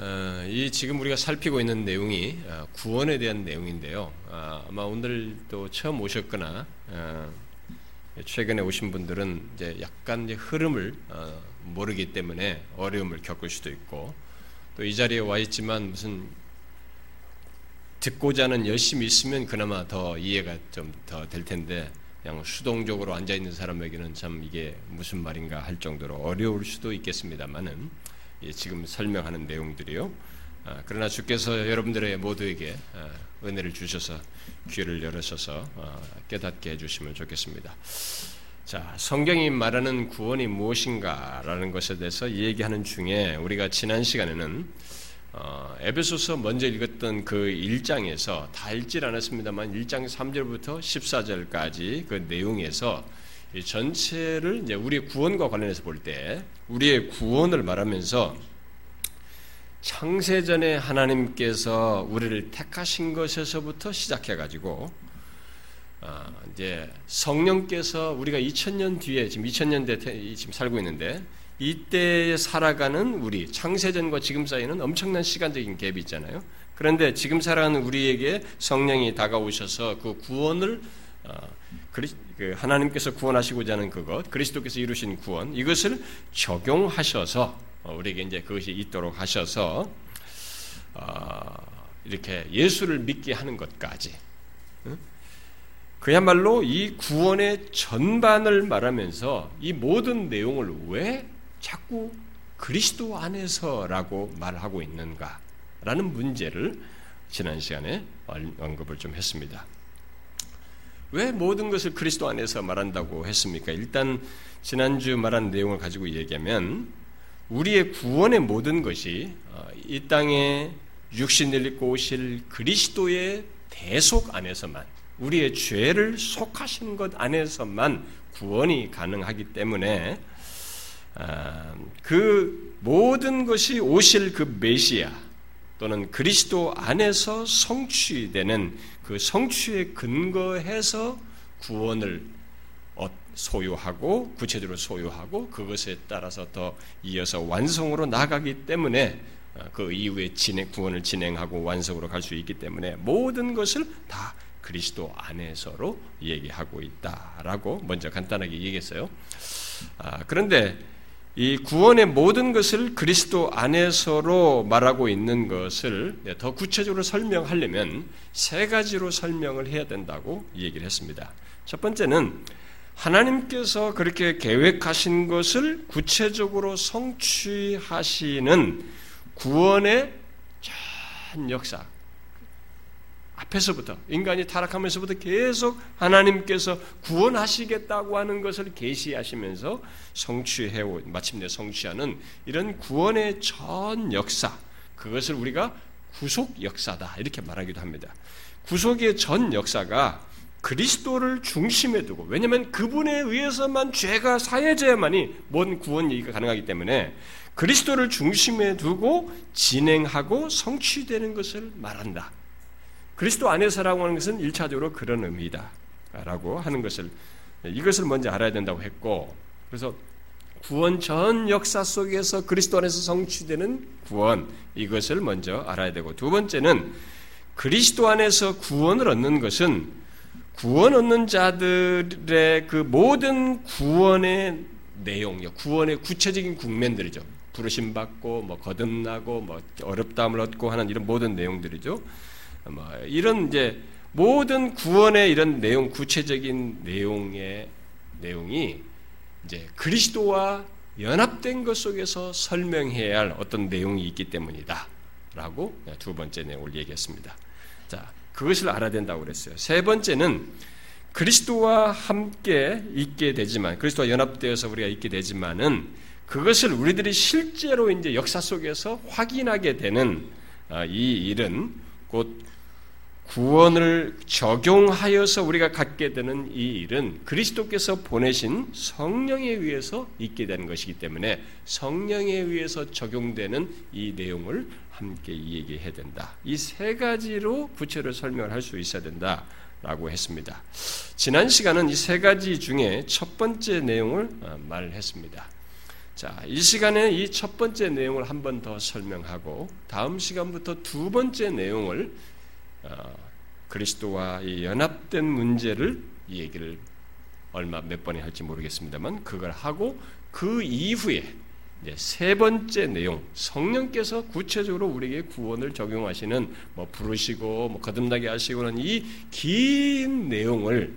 어, 이 지금 우리가 살피고 있는 내용이 어, 구원에 대한 내용인데요. 어, 아마 오늘 또 처음 오셨거나 최근에 오신 분들은 이제 약간 이제 흐름을 모르기 때문에 어려움을 겪을 수도 있고 또 이 자리에 와 있지만 무슨 듣고자 하는 열심히 있으면 그나마 더 이해가 좀 더 될 텐데 그냥 수동적으로 앉아 있는 사람에게는 참 이게 무슨 말인가 할 정도로 어려울 수도 있겠습니다만은 지금 설명하는 내용들이요. 아, 그러나 주께서 여러분들의 모두에게 아, 은혜를 주셔서 귀를 열으셔서 아, 깨닫게 해주시면 좋겠습니다. 자, 성경이 말하는 구원이 무엇인가라는 것에 대해서 얘기하는 중에 우리가 지난 시간에는 어, 에베소서 먼저 읽었던 그 1장에서 다 읽질 않았습니다만 1장 3절부터 14절까지 그 내용에서 이 전체를 이제 우리의 구원과 관련해서 볼 때 우리의 구원을 말하면서 창세전에 하나님께서 우리를 택하신 것에서부터 시작해 가지고 어, 이제 성령께서 우리가 2000년 뒤에 지금 2000년대 지금 살고 있는데 이때 살아가는 우리 창세전과 지금 사이는 엄청난 시간적인 갭이 있잖아요. 그런데 지금 살아가는 우리에게 성령이 다가오셔서 그 구원을 어, 그 하나님께서 구원하시고자 하는 그것, 그리스도께서 이루신 구원 이것을 적용하셔서 어, 우리에게 이제 그것이 있도록 하셔서 어, 이렇게 예수를 믿게 하는 것까지 그야말로 이 구원의 전반을 말하면서 이 모든 내용을 왜 자꾸 그리스도 안에서라고 말하고 있는가라는 문제를 지난 시간에 언급을 좀 했습니다. 왜 모든 것을 그리스도 안에서 말한다고 했습니까? 일단 지난주 말한 내용을 가지고 얘기하면 우리의 구원의 모든 것이 어, 이 땅에 육신을 입고 오실 그리스도의 대속 안에서만 우리의 죄를 속하신 것 안에서만 구원이 가능하기 때문에 아, 그 모든 것이 오실 그 메시아 또는 그리스도 안에서 성취되는 그 성취에 근거해서 구원을 소유하고 구체적으로 소유하고 그것에 따라서 더 이어서 완성으로 나가기 때문에 어, 그 이후에 진행 구원을 진행하고 완성으로 갈 수 있기 때문에 모든 것을 다 그리스도 안에서로 얘기하고 있다라고 먼저 간단하게 얘기했어요. 아, 그런데 이 구원의 모든 것을 그리스도 안에서로 말하고 있는 것을 더 구체적으로 설명하려면 세 가지로 설명을 해야 된다고 얘기를 했습니다. 첫 번째는 하나님께서 그렇게 계획하신 것을 구체적으로 성취하시는 구원의 전 역사, 앞에서부터 인간이 타락하면서부터 계속 하나님께서 구원하시겠다고 하는 것을 계시하시면서 성취해 오 마침내 성취하는 이런 구원의 전 역사 그것을 우리가 구속 역사다 이렇게 말하기도 합니다. 구속의 전 역사가 그리스도를 중심에 두고 왜냐하면 그분에 의해서만 죄가 사해져야만이 뭔 구원 얘기가 가능하기 때문에 그리스도를 중심에 두고 진행하고 성취되는 것을 말한다. 그리스도 안에 서라고 하는 것은 일차적으로 그런 의미다. 라고 하는 것을, 이것을 먼저 알아야 된다고 했고, 그래서 구원 전 역사 속에서 그리스도 안에서 성취되는 구원, 이것을 먼저 알아야 되고, 두 번째는 그리스도 안에서 구원을 얻는 것은 구원 얻는 자들의 그 모든 구원의 내용, 구원의 구체적인 국면들이죠. 부르심 받고, 뭐 거듭나고, 뭐 어렵다함을 얻고 하는 이런 모든 내용들이죠. 뭐 이런 이제 모든 구원의 이런 내용 구체적인 내용의 내용이 이제 그리스도와 연합된 것 속에서 설명해야 할 어떤 내용이 있기 때문이다라고 두 번째 내용을 얘기했습니다. 자, 그것을 알아야 된다고 그랬어요. 세 번째는 그리스도와 함께 있게 되지만 그리스도와 연합되어서 우리가 있게 되지만은 그것을 우리들이 실제로 이제 역사 속에서 확인하게 되는 아, 이 일은 곧 구원을 적용하여서 우리가 갖게 되는 이 일은 그리스도께서 보내신 성령에 의해서 있게 되는 것이기 때문에 성령에 의해서 적용되는 이 내용을 함께 얘기해야 된다. 이 세 가지로 구체로 설명을 할 수 있어야 된다 라고 했습니다. 지난 시간은 이 세 가지 중에 첫 번째 내용을 어, 말했습니다. 자, 이 시간에 이 첫 번째 내용을 한 번 더 설명하고 다음 시간부터 두 번째 내용을 어, 그리스도와 연합된 문제를 이 얘기를 얼마 몇 번이 할지 모르겠습니다만 그걸 하고 그 이후에 세 번째 내용 성령께서 구체적으로 우리에게 구원을 적용하시는 뭐 부르시고 뭐 거듭나게 하시고는 이 긴 내용을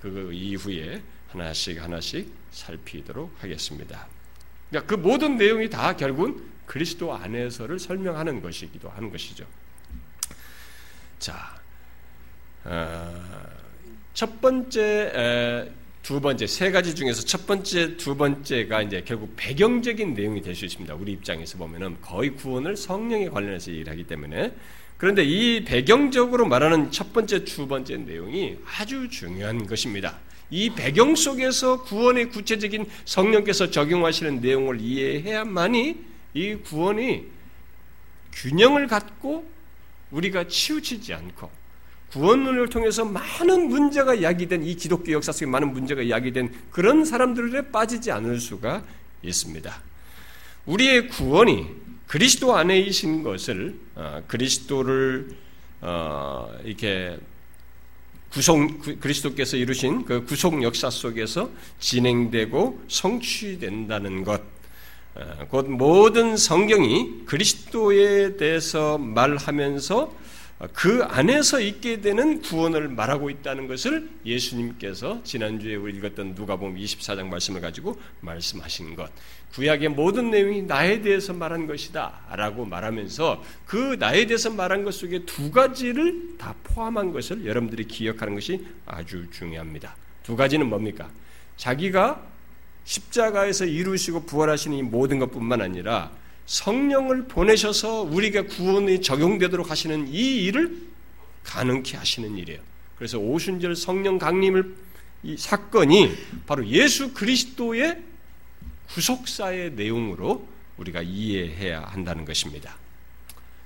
그 이후에 하나씩 하나씩 살피도록 하겠습니다. 그러니까 그 모든 내용이 다 결국은 그리스도 안에서를 설명하는 것이기도 하는 것이죠. 자, 어, 첫 번째, 두 번째 세 가지 중에서 첫 번째, 두 번째가 이제 결국 배경적인 내용이 될 수 있습니다. 우리 입장에서 보면은 거의 구원을 성령에 관련해서 얘기를 하기 때문에 그런데 이 배경적으로 말하는 첫 번째, 두 번째 내용이 아주 중요한 것입니다. 이 배경 속에서 구원의 구체적인 성령께서 적용하시는 내용을 이해해야만이 이 구원이 균형을 갖고 우리가 치우치지 않고 구원론을 통해서 많은 문제가 야기된 이 기독교 역사 속에 많은 문제가 야기된 그런 사람들에 빠지지 않을 수가 있습니다. 우리의 구원이 그리스도 안에이신 것을 어, 그리스도를 어, 이렇게 구속 그리스도께서 이루신 그 구속 역사 속에서 진행되고 성취된다는 것. 어, 곧 모든 성경이 그리스도에 대해서 말하면서 그 안에서 있게 되는 구원을 말하고 있다는 것을 예수님께서 지난주에 우리 읽었던 누가복음 24장 말씀을 가지고 말씀하신 것. 구약의 모든 내용이 나에 대해서 말한 것이다 라고 말하면서 그 나에 대해서 말한 것 속에 두 가지를 다 포함한 것을 여러분들이 기억하는 것이 아주 중요합니다. 두 가지는 뭡니까? 자기가 십자가에서 이루시고 부활하시는 이 모든 것뿐만 아니라 성령을 보내셔서 우리가 구원이 적용되도록 하시는 이 일을 가능케 하시는 일이에요. 그래서 오순절 성령 강림을 이 사건이 바로 예수 그리스도의 구속사의 내용으로 우리가 이해해야 한다는 것입니다.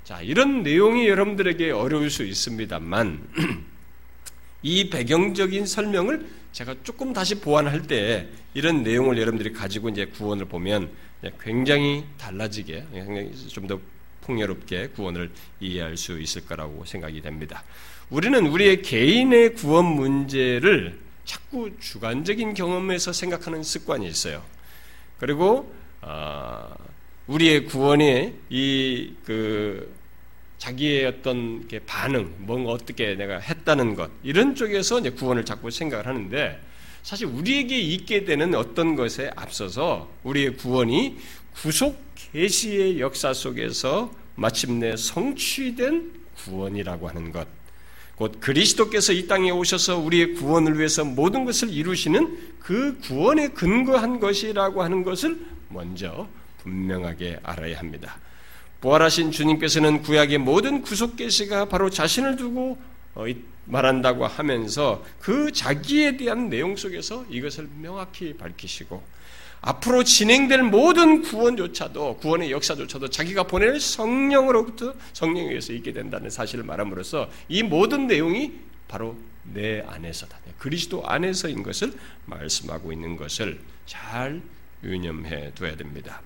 자, 이런 내용이 여러분들에게 어려울 수 있습니다만 이 배경적인 설명을 제가 조금 다시 보완할 때 이런 내용을 여러분들이 가지고 이제 구원을 보면 굉장히 달라지게 좀더 풍요롭게 구원을 이해할 수 있을 거라고 생각이 됩니다. 우리는 우리의 개인의 구원 문제를 자꾸 주관적인 경험에서 생각하는 습관이 있어요. 그리고 어, 우리의 구원이 이 그 자기의 어떤 반응, 뭔가 어떻게 내가 했다는 것 이런 쪽에서 이제 구원을 자꾸 생각을 하는데 사실 우리에게 있게 되는 어떤 것에 앞서서 우리의 구원이 구속 계시의 역사 속에서 마침내 성취된 구원이라고 하는 것. 곧 그리스도께서 이 땅에 오셔서 우리의 구원을 위해서 모든 것을 이루시는 그 구원에 근거한 것이라고 하는 것을 먼저 분명하게 알아야 합니다. 부활하신 주님께서는 구약의 모든 구속 계시가 바로 자신을 두고 어, 말한다고 하면서 그 자기에 대한 내용 속에서 이것을 명확히 밝히시고 앞으로 진행될 모든 구원조차도 구원의 역사조차도 자기가 보낼 성령으로부터 성령에 의해서 있게 된다는 사실을 말함으로써 이 모든 내용이 바로 내 안에서다. 그리스도 안에서인 것을 말씀하고 있는 것을 잘 유념해 둬야 됩니다.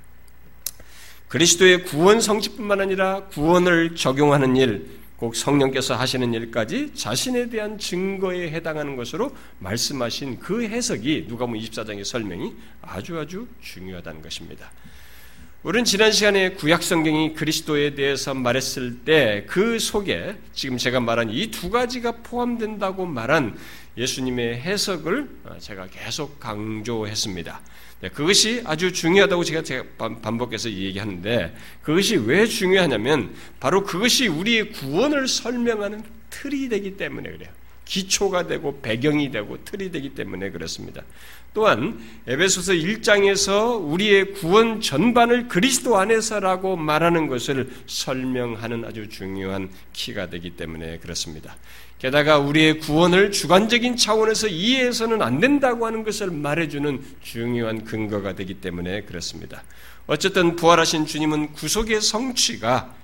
그리스도의 구원 성취뿐만 아니라 구원을 적용하는 일, 꼭 성령께서 하시는 일까지 자신에 대한 증거에 해당하는 것으로 말씀하신 그 해석이 누가복음 24장의 설명이 아주 아주 중요하다는 것입니다. 우리는 지난 시간에 구약 성경이 그리스도에 대해서 말했을 때 그 속에 지금 제가 말한 이 두 가지가 포함된다고 말한 예수님의 해석을 제가 계속 강조했습니다. 네, 그것이 아주 중요하다고 제가 반복해서 얘기하는데 그것이 왜 중요하냐면 바로 그것이 우리의 구원을 설명하는 틀이 되기 때문에 그래요. 기초가 되고 배경이 되고 틀이 되기 때문에 그렇습니다. 또한 에베소서 1장에서 우리의 구원 전반을 그리스도 안에서라고 말하는 것을 설명하는 아주 중요한 키가 되기 때문에 그렇습니다. 게다가 우리의 구원을 주관적인 차원에서 이해해서는 안 된다고 하는 것을 말해주는 중요한 근거가 되기 때문에 그렇습니다. 어쨌든 부활하신 주님은 구속의 성취가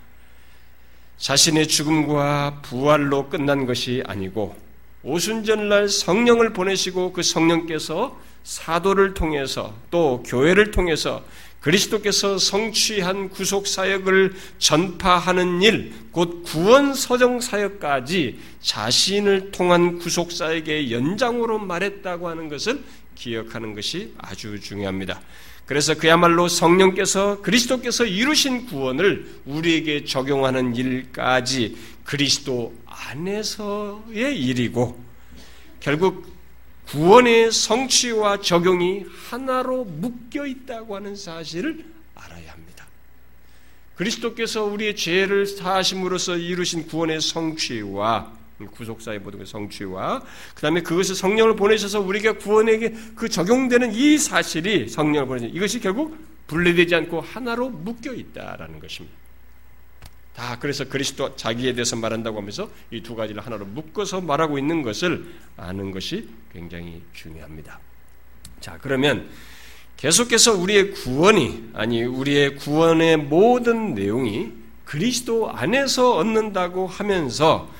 자신의 죽음과 부활로 끝난 것이 아니고 오순절날 성령을 보내시고 그 성령께서 사도를 통해서 또 교회를 통해서 그리스도께서 성취한 구속 사역을 전파하는 일, 곧 구원 서정 사역까지 자신을 통한 구속 사역의 연장으로 말했다고 하는 것을 기억하는 것이 아주 중요합니다. 그래서 그야말로 성령께서 그리스도께서 이루신 구원을 우리에게 적용하는 일까지 그리스도 안에서의 일이고 결국 구원의 성취와 적용이 하나로 묶여 있다고 하는 사실을 알아야 합니다. 그리스도께서 우리의 죄를 사하심으로써 이루신 구원의 성취와 구속사의 모든 성취와 그 다음에 그것을 성령을 보내셔서 우리가 구원에게 그 적용되는 이 사실이 성령을 보내신 이것이 결국 분리되지 않고 하나로 묶여 있다라는 것입니다. 다 그래서 그리스도 자기에 대해서 말한다고 하면서 이 두 가지를 하나로 묶어서 말하고 있는 것을 아는 것이 굉장히 중요합니다. 자, 그러면 계속해서 우리의 구원이 아니 우리의 구원의 모든 내용이 그리스도 안에서 얻는다고 하면서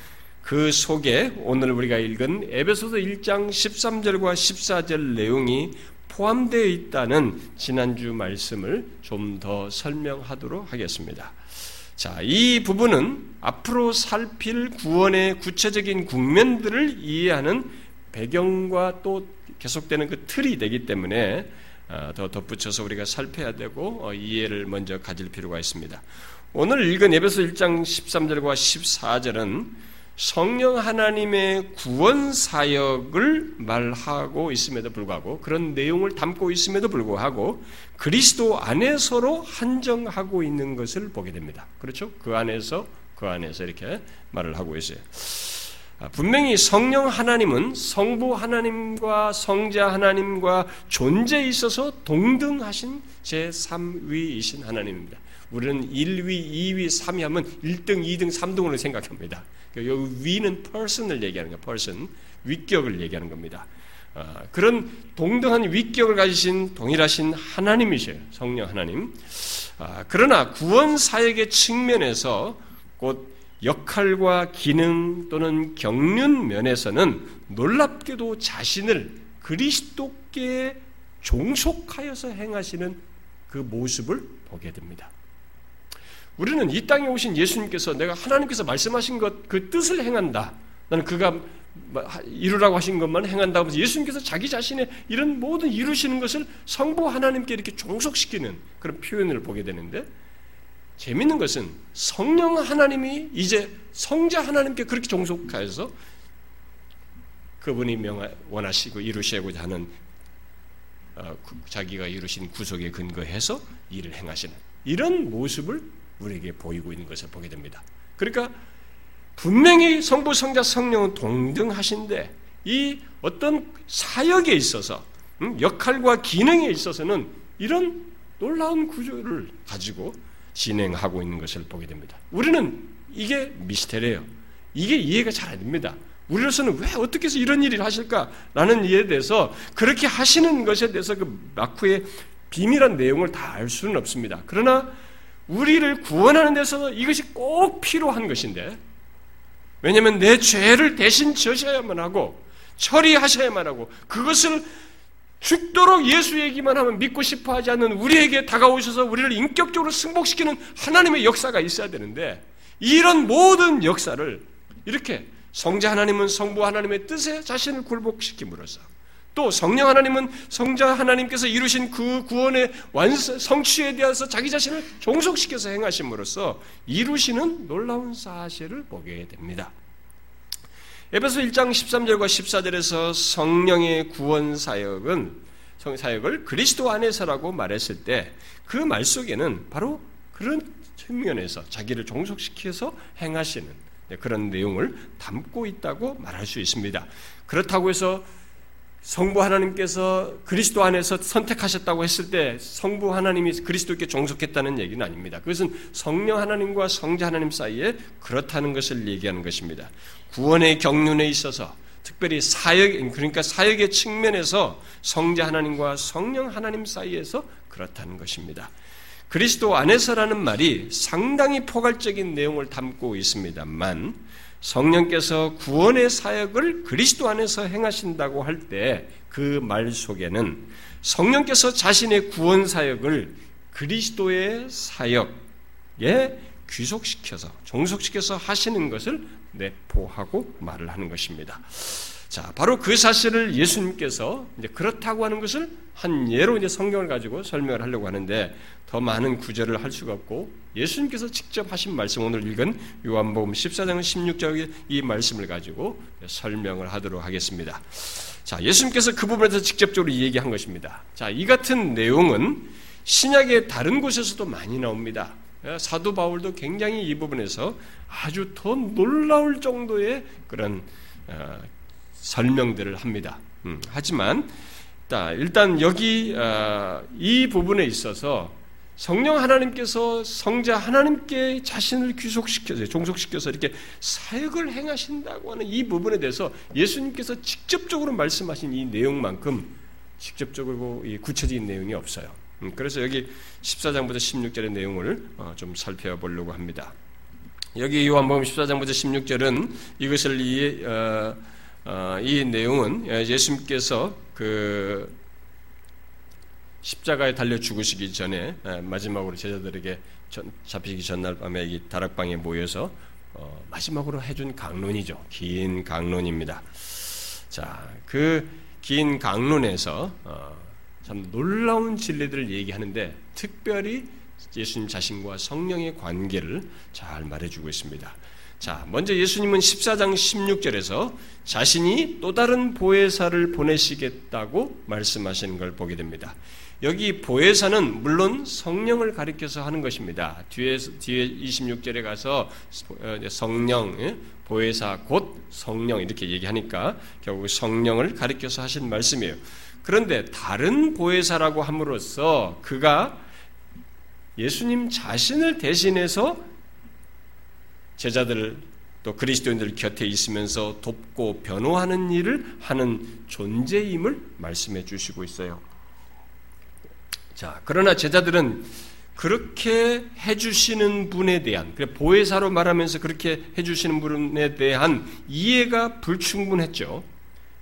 그 속에 오늘 우리가 읽은 에베소서 1장 13절과 14절 내용이 포함되어 있다는 지난주 말씀을 좀 더 설명하도록 하겠습니다. 자, 이 부분은 앞으로 살필 구원의 구체적인 국면들을 이해하는 배경과 또 계속되는 그 틀이 되기 때문에 어, 더 덧붙여서 우리가 살펴야 되고 어, 이해를 먼저 가질 필요가 있습니다. 오늘 읽은 에베소 1장 13절과 14절은 성령 하나님의 구원 사역을 말하고 있음에도 불구하고 그런 내용을 담고 있음에도 불구하고 그리스도 안에서로 한정하고 있는 것을 보게 됩니다. 그렇죠? 그 안에서 그 안에서 이렇게 말을 하고 있어요. 아, 분명히 성령 하나님은 성부 하나님과 성자 하나님과 존재에 있어서 동등하신 제3위이신 하나님입니다. 우리는 1위, 2위, 3위 하면 1등, 2등, 3등으로 생각합니다. 여기 위는 person을 얘기하는 거예요. person. 위격을 얘기하는 겁니다. 어, 그런 동등한 위격을 가지신 동일하신 하나님이셔요. 성령 하나님. 아, 그러나 구원 사역의 측면에서 곧 역할과 기능 또는 경륜 면에서는 놀랍게도 자신을 그리스도께 종속하여서 행하시는 그 모습을 보게 됩니다. 우리는 이 땅에 오신 예수님께서 내가 하나님께서 말씀하신 것 그 뜻을 행한다. 나는 그가 이루라고 하신 것만 행한다고 해서 예수님께서 자기 자신의 이런 모든 이루시는 것을 성부 하나님께 이렇게 종속시키는 그런 표현을 보게 되는데 재밌는 것은 성령 하나님이 이제 성자 하나님께 그렇게 종속하여서 그분이 명 원하시고 이루시고자 하는 어, 자기가 이루신 구속에 근거해서 일을 행하시는 이런 모습을 우리에게 보이고 있는 것을 보게 됩니다. 그러니까 분명히 성부, 성자, 성령은 동등하신데 이 어떤 사역에 있어서 역할과 기능에 있어서는 이런 놀라운 구조를 가지고 진행하고 있는 것을 보게 됩니다. 우리는 이게 미스테리예요. 이게 이해가 잘 안 됩니다. 우리로서는 왜 어떻게 해서 이런 일을 하실까라는 이에 대해서 그렇게 하시는 것에 대해서 그 마쿠의 비밀한 내용을 다 알 수는 없습니다. 그러나 우리를 구원하는 데서 이것이 꼭 필요한 것인데, 왜냐하면 내 죄를 대신 져셔야만 하고, 처리하셔야만 하고, 그것을 죽도록 예수 얘기만 하면 믿고 싶어 하지 않는 우리에게 다가오셔서 우리를 인격적으로 승복시키는 하나님의 역사가 있어야 되는데, 이런 모든 역사를 이렇게 성자 하나님은 성부 하나님의 뜻에 자신을 굴복시킴으로써 또 성령 하나님은 성자 하나님께서 이루신 그 구원의 완성 성취에 대해서 자기 자신을 종속시켜서 행하심으로써 이루시는 놀라운 사실을 보게 됩니다. 에베소 1장 13절과 14절에서 성령의 구원 사역은 사역을 그리스도 안에서라고 말했을 때 그 말 속에는 바로 그런 측면에서 자기를 종속시켜서 행하시는 그런 내용을 담고 있다고 말할 수 있습니다. 그렇다고 해서 성부 하나님께서 그리스도 안에서 선택하셨다고 했을 때 성부 하나님이 그리스도께 종속했다는 얘기는 아닙니다. 그것은 성령 하나님과 성자 하나님 사이에 그렇다는 것을 얘기하는 것입니다. 구원의 경륜에 있어서 특별히 사역 그러니까 사역의 측면에서 성자 하나님과 성령 하나님 사이에서 그렇다는 것입니다. 그리스도 안에서라는 말이 상당히 포괄적인 내용을 담고 있습니다만 성령께서 구원의 사역을 그리스도 안에서 행하신다고 할 때 그 말 속에는 성령께서 자신의 구원 사역을 그리스도의 사역에 귀속시켜서 종속시켜서 하시는 것을 내포하고 말을 하는 것입니다. 자, 바로 그 사실을 예수님께서 이제 그렇다고 하는 것을 한 예로 이제 성경을 가지고 설명을 하려고 하는데 더 많은 구절을 할 수가 없고 예수님께서 직접 하신 말씀 오늘 읽은 요한복음 14장 16절의 이 말씀을 가지고 설명을 하도록 하겠습니다. 자, 예수님께서 그 부분에서 직접적으로 얘기한 것입니다. 자, 이 같은 내용은 신약의 다른 곳에서도 많이 나옵니다. 사도 바울도 굉장히 이 부분에서 아주 더 놀라울 정도의 그런 어, 설명들을 합니다. 음, 하지만 일단 여기 어, 이 부분에 있어서 성령 하나님께서 성자 하나님께 자신을 귀속시켜서 종속시켜서 이렇게 사역을 행하신다고 하는 이 부분에 대해서 예수님께서 직접적으로 말씀하신 이 내용만큼 직접적으로 구체적인 내용이 없어요. 음, 그래서 여기 14장부터 16절의 내용을 어, 좀 살펴보려고 합니다. 여기 요한복음 14장부터 16절은 이것을 이 어, 어, 이 내용은 예수님께서 그 십자가에 달려 죽으시기 전에 마지막으로 제자들에게 잡히기 전날 밤에 이 다락방에 모여서 어, 마지막으로 해준 강론이죠. 긴 강론입니다. 자, 그 긴 강론에서 어, 참 놀라운 진리들을 얘기하는데 특별히 예수님 자신과 성령의 관계를 잘 말해주고 있습니다. 자, 먼저 예수님은 14장 16절에서 자신이 또 다른 보혜사를 보내시겠다고 말씀하시는 걸 보게 됩니다. 여기 보혜사는 물론 성령을 가리켜서 하는 것입니다. 뒤에 뒤에 26절에 가서 어, 성령 예? 보혜사 곧 성령 이렇게 얘기하니까 결국 성령을 가리켜서 하신 말씀이에요. 그런데 다른 보혜사라고 함으로써 그가 예수님 자신을 대신해서 제자들 또 그리스도인들 곁에 있으면서 돕고 변호하는 일을 하는 존재임을 말씀해 주시고 있어요. 자, 그러나 제자들은 그렇게 해주시는 분에 대한, 보혜사로 말하면서 그렇게 해주시는 분에 대한 이해가 불충분했죠.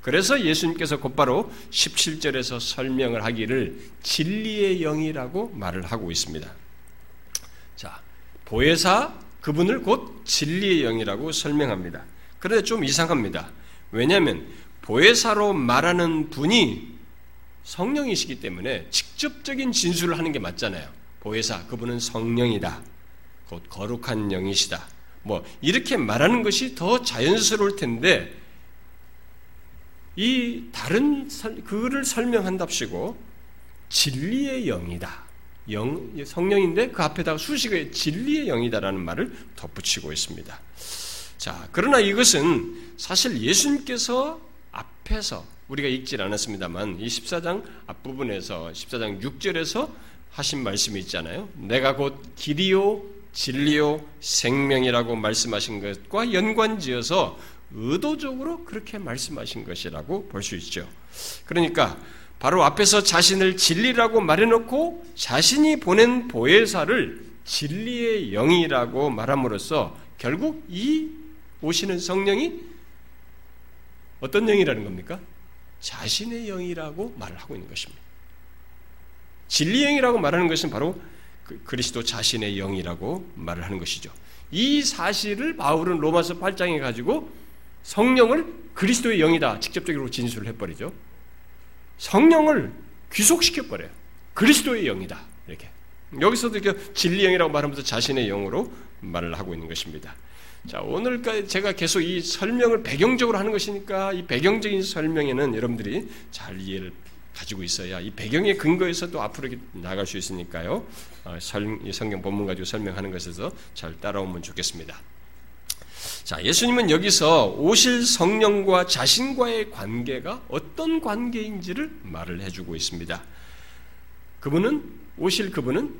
그래서 예수님께서 곧바로 17절에서 설명을 하기를 진리의 영이라고 말을 하고 있습니다. 자, 보혜사 그분을 곧 진리의 영이라고 설명합니다. 그런데 좀 이상합니다. 왜냐하면 보혜사로 말하는 분이 성령이시기 때문에 직접적인 진술을 하는 게 맞잖아요. 보혜사, 그분은 성령이다. 곧 거룩한 영이시다. 뭐 이렇게 말하는 것이 더 자연스러울 텐데 이 다른 그를 설명한답시고 진리의 영이다. 영, 성령인데 그 앞에다가 수식의 진리의 영이다라는 말을 덧붙이고 있습니다. 자, 그러나 이것은 사실 예수님께서 앞에서 우리가 읽질 않았습니다만 이 14장 앞부분에서 14장 6절에서 하신 말씀이 있잖아요. 내가 곧 길이요 진리요 생명이라고 말씀하신 것과 연관지어서 의도적으로 그렇게 말씀하신 것이라고 볼 수 있죠. 그러니까 바로 앞에서 자신을 진리라고 말해놓고 자신이 보낸 보혜사를 진리의 영이라고 말함으로써 결국 이 오시는 성령이 어떤 영이라는 겁니까? 자신의 영이라고 말을 하고 있는 것입니다. 진리의 영이라고 말하는 것은 바로 그 그리스도 자신의 영이라고 말을 하는 것이죠. 이 사실을 바울은 로마서 8장에 가지고 성령을 그리스도의 영이다 직접적으로 진술을 해버리죠. 성령을 귀속시켜 버려요. 그리스도의 영이다. 이렇게. 여기서도 이렇게 진리 영이라고 말하면서 자신의 영으로 말을 하고 있는 것입니다. 자, 오늘까지 제가 계속 이 설명을 배경적으로 하는 것이니까 이 배경적인 설명에는 여러분들이 잘 이해를 가지고 있어야 이 배경의 근거에서 또 앞으로 나갈 수 있으니까요. 어, 성경 본문 가지고 설명하는 것에서 잘 따라오면 좋겠습니다. 자, 예수님은 여기서 오실 성령과 자신과의 관계가 어떤 관계인지를 말을 해주고 있습니다. 그분은, 오실 그분은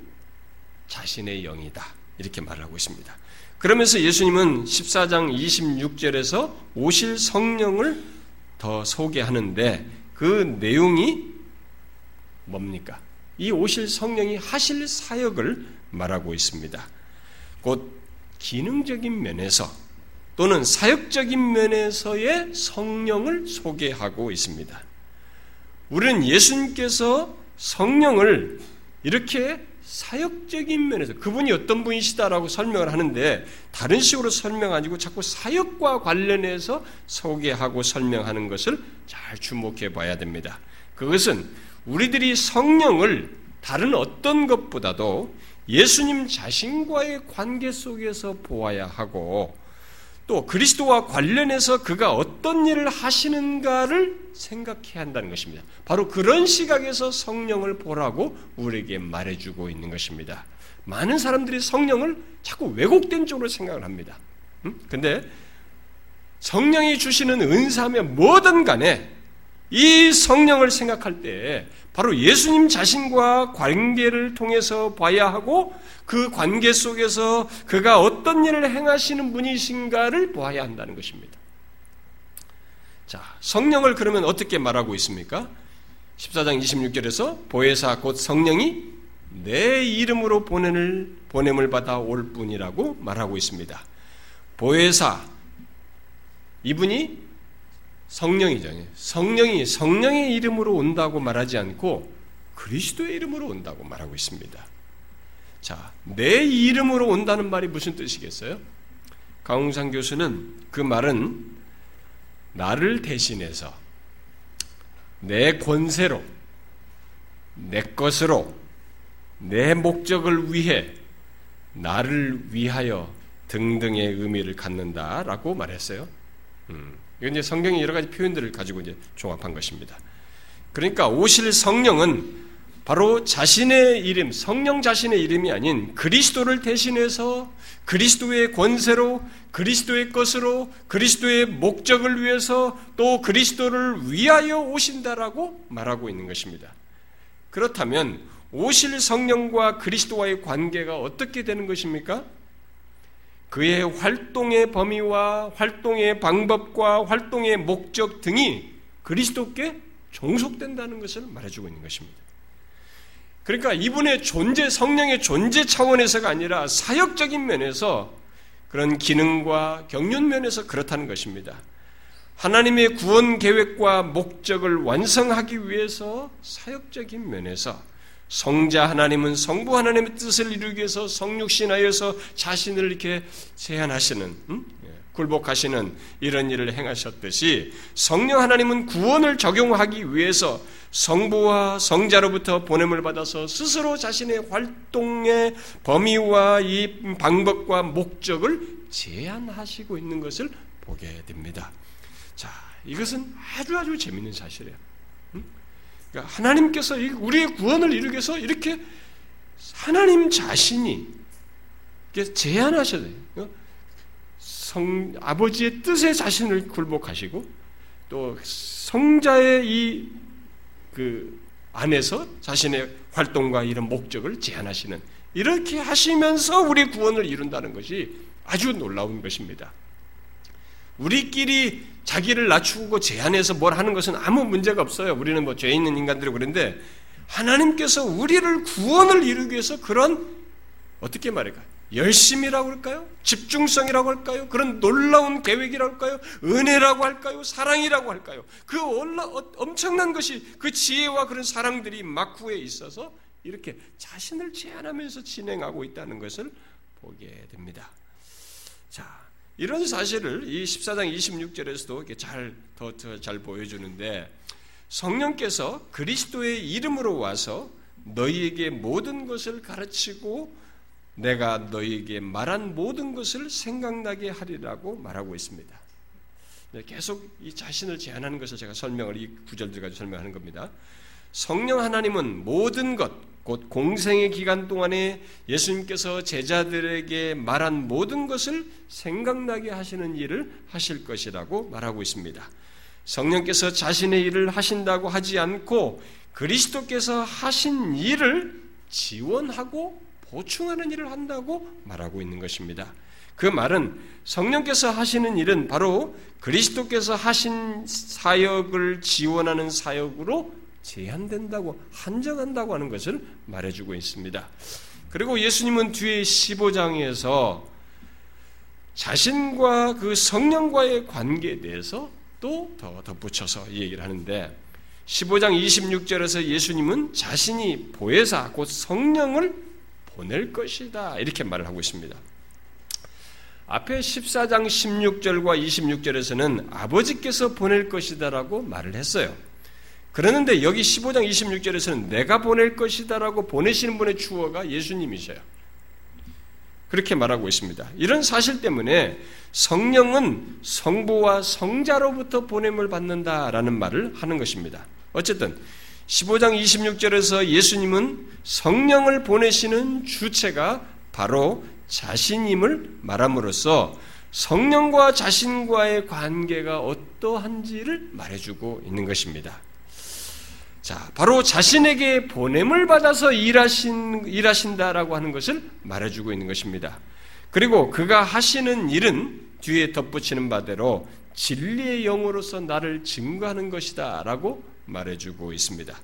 자신의 영이다. 이렇게 말을 하고 있습니다. 그러면서 예수님은 14장 26절에서 오실 성령을 더 소개하는데 그 내용이 뭡니까? 이 오실 성령이 하실 사역을 말하고 있습니다. 곧 기능적인 면에서 또는 사역적인 면에서의 성령을 소개하고 있습니다. 우리는 예수님께서 성령을 이렇게 사역적인 면에서 그분이 어떤 분이시다라고 설명을 하는데 다른 식으로 설명 아니고 자꾸 사역과 관련해서 소개하고 설명하는 것을 잘 주목해 봐야 됩니다. 그것은 우리들이 성령을 다른 어떤 것보다도 예수님 자신과의 관계 속에서 보아야 하고 또 그리스도와 관련해서 그가 어떤 일을 하시는가를 생각해야 한다는 것입니다. 바로 그런 시각에서 성령을 보라고 우리에게 말해주고 있는 것입니다. 많은 사람들이 성령을 자꾸 왜곡된 쪽으로 생각을 합니다. 근데 성령이 주시는 은사면 뭐든 간에 이 성령을 생각할 때 바로 예수님 자신과 관계를 통해서 봐야 하고 그 관계 속에서 그가 어떤 일을 행하시는 분이신가를 보아야 한다는 것입니다. 자, 성령을 그러면 어떻게 말하고 있습니까? 14장 26절에서 보혜사 곧 성령이 내 이름으로 보냄을, 보냄을 받아 올 뿐이라고 말하고 있습니다. 보혜사, 이분이 성령이죠. 성령이 성령의 이름으로 온다고 말하지 않고 그리스도의 이름으로 온다고 말하고 있습니다. 자, 내 이름으로 온다는 말이 무슨 뜻이겠어요? 강웅상 교수는 그 말은 나를 대신해서 내 권세로 내 것으로 내 목적을 위해 나를 위하여 등등의 의미를 갖는다라고 말했어요. 음. 이건 이제 성경이 여러 가지 표현들을 가지고 이제 종합한 것입니다. 그러니까 오실 성령은 바로 자신의 이름, 성령 자신의 이름이 아닌 그리스도를 대신해서 그리스도의 권세로, 그리스도의 것으로, 그리스도의 목적을 위해서 또 그리스도를 위하여 오신다라고 말하고 있는 것입니다. 그렇다면 오실 성령과 그리스도와의 관계가 어떻게 되는 것입니까? 그의 활동의 범위와 활동의 방법과 활동의 목적 등이 그리스도께 종속된다는 것을 말해주고 있는 것입니다. 그러니까 이분의 존재, 성령의 존재 차원에서가 아니라 사역적인 면에서 그런 기능과 경륜 면에서 그렇다는 것입니다. 하나님의 구원 계획과 목적을 완성하기 위해서 사역적인 면에서 성자 하나님은 성부 하나님의 뜻을 이루기 위해서 성육신하여서 자신을 이렇게 제한하시는 음? 예, 굴복하시는 이런 일을 행하셨듯이 성령 하나님은 구원을 적용하기 위해서 성부와 성자로부터 보냄을 받아서 스스로 자신의 활동의 범위와 이 방법과 목적을 제한하시고 있는 것을 보게 됩니다. 자, 이것은 아주 아주 재밌는 사실이에요. 그러니까 하나님께서 우리의 구원을 이루기 위해서 이렇게 하나님 자신이 제안하셔야 돼요. 어? 성, 아버지의 뜻에 자신을 굴복하시고 또 성자의 이 그 안에서 자신의 활동과 이런 목적을 제안하시는 이렇게 하시면서 우리 구원을 이룬다는 것이 아주 놀라운 것입니다. 우리끼리 자기를 낮추고 제한해서 뭘 하는 것은 아무 문제가 없어요. 우리는 뭐 죄 있는 인간들이고 그런데 하나님께서 우리를 구원을 이루기 위해서 그런 어떻게 말할까? 열심이라고 할까요? 집중성이라고 할까요? 그런 놀라운 계획이라고 할까요? 은혜라고 할까요? 사랑이라고 할까요? 그 어, 엄청난 것이 그 지혜와 그런 사랑들이 막후에 있어서 이렇게 자신을 제한하면서 진행하고 있다는 것을 보게 됩니다. 자, 이런 사실을 이 14장 26절에서도 이렇게 잘, 더, 잘 보여주는데 성령께서 그리스도의 이름으로 와서 너희에게 모든 것을 가르치고 내가 너희에게 말한 모든 것을 생각나게 하리라고 말하고 있습니다. 네, 계속 이 자신을 제한하는 것을 제가 설명을 이 구절들 가지고 설명하는 겁니다. 성령 하나님은 모든 것, 곧 공생의 기간 동안에 예수님께서 제자들에게 말한 모든 것을 생각나게 하시는 일을 하실 것이라고 말하고 있습니다. 성령께서 자신의 일을 하신다고 하지 않고 그리스도께서 하신 일을 지원하고 보충하는 일을 한다고 말하고 있는 것입니다. 그 말은 성령께서 하시는 일은 바로 그리스도께서 하신 사역을 지원하는 사역으로 제한된다고 한정한다고 하는 것을 말해주고 있습니다. 그리고 예수님은 뒤에 15장에서 자신과 그 성령과의 관계에 대해서 또 더 덧붙여서 얘기를 하는데 15장 26절에서 예수님은 자신이 보혜사 곧 성령을 보낼 것이다. 이렇게 말을 하고 있습니다. 앞에 14장 16절과 26절에서는 아버지께서 보낼 것이다라고 말을 했어요. 그러는데 여기 15장 26절에서는 내가 보낼 것이다라고 보내시는 분의 주어가 예수님이셔요. 그렇게 말하고 있습니다. 이런 사실 때문에 성령은 성부와 성자로부터 보냄을 받는다라는 말을 하는 것입니다. 어쨌든 15장 26절에서 예수님은 성령을 보내시는 주체가 바로 자신임을 말함으로써 성령과 자신과의 관계가 어떠한지를 말해주고 있는 것입니다. 자, 바로 자신에게 보냄을 받아서 일하신, 일하신다라고 하는 것을 말해주고 있는 것입니다. 그리고 그가 하시는 일은 뒤에 덧붙이는 바대로 진리의 영으로서 나를 증거하는 것이다 라고 말해주고 있습니다.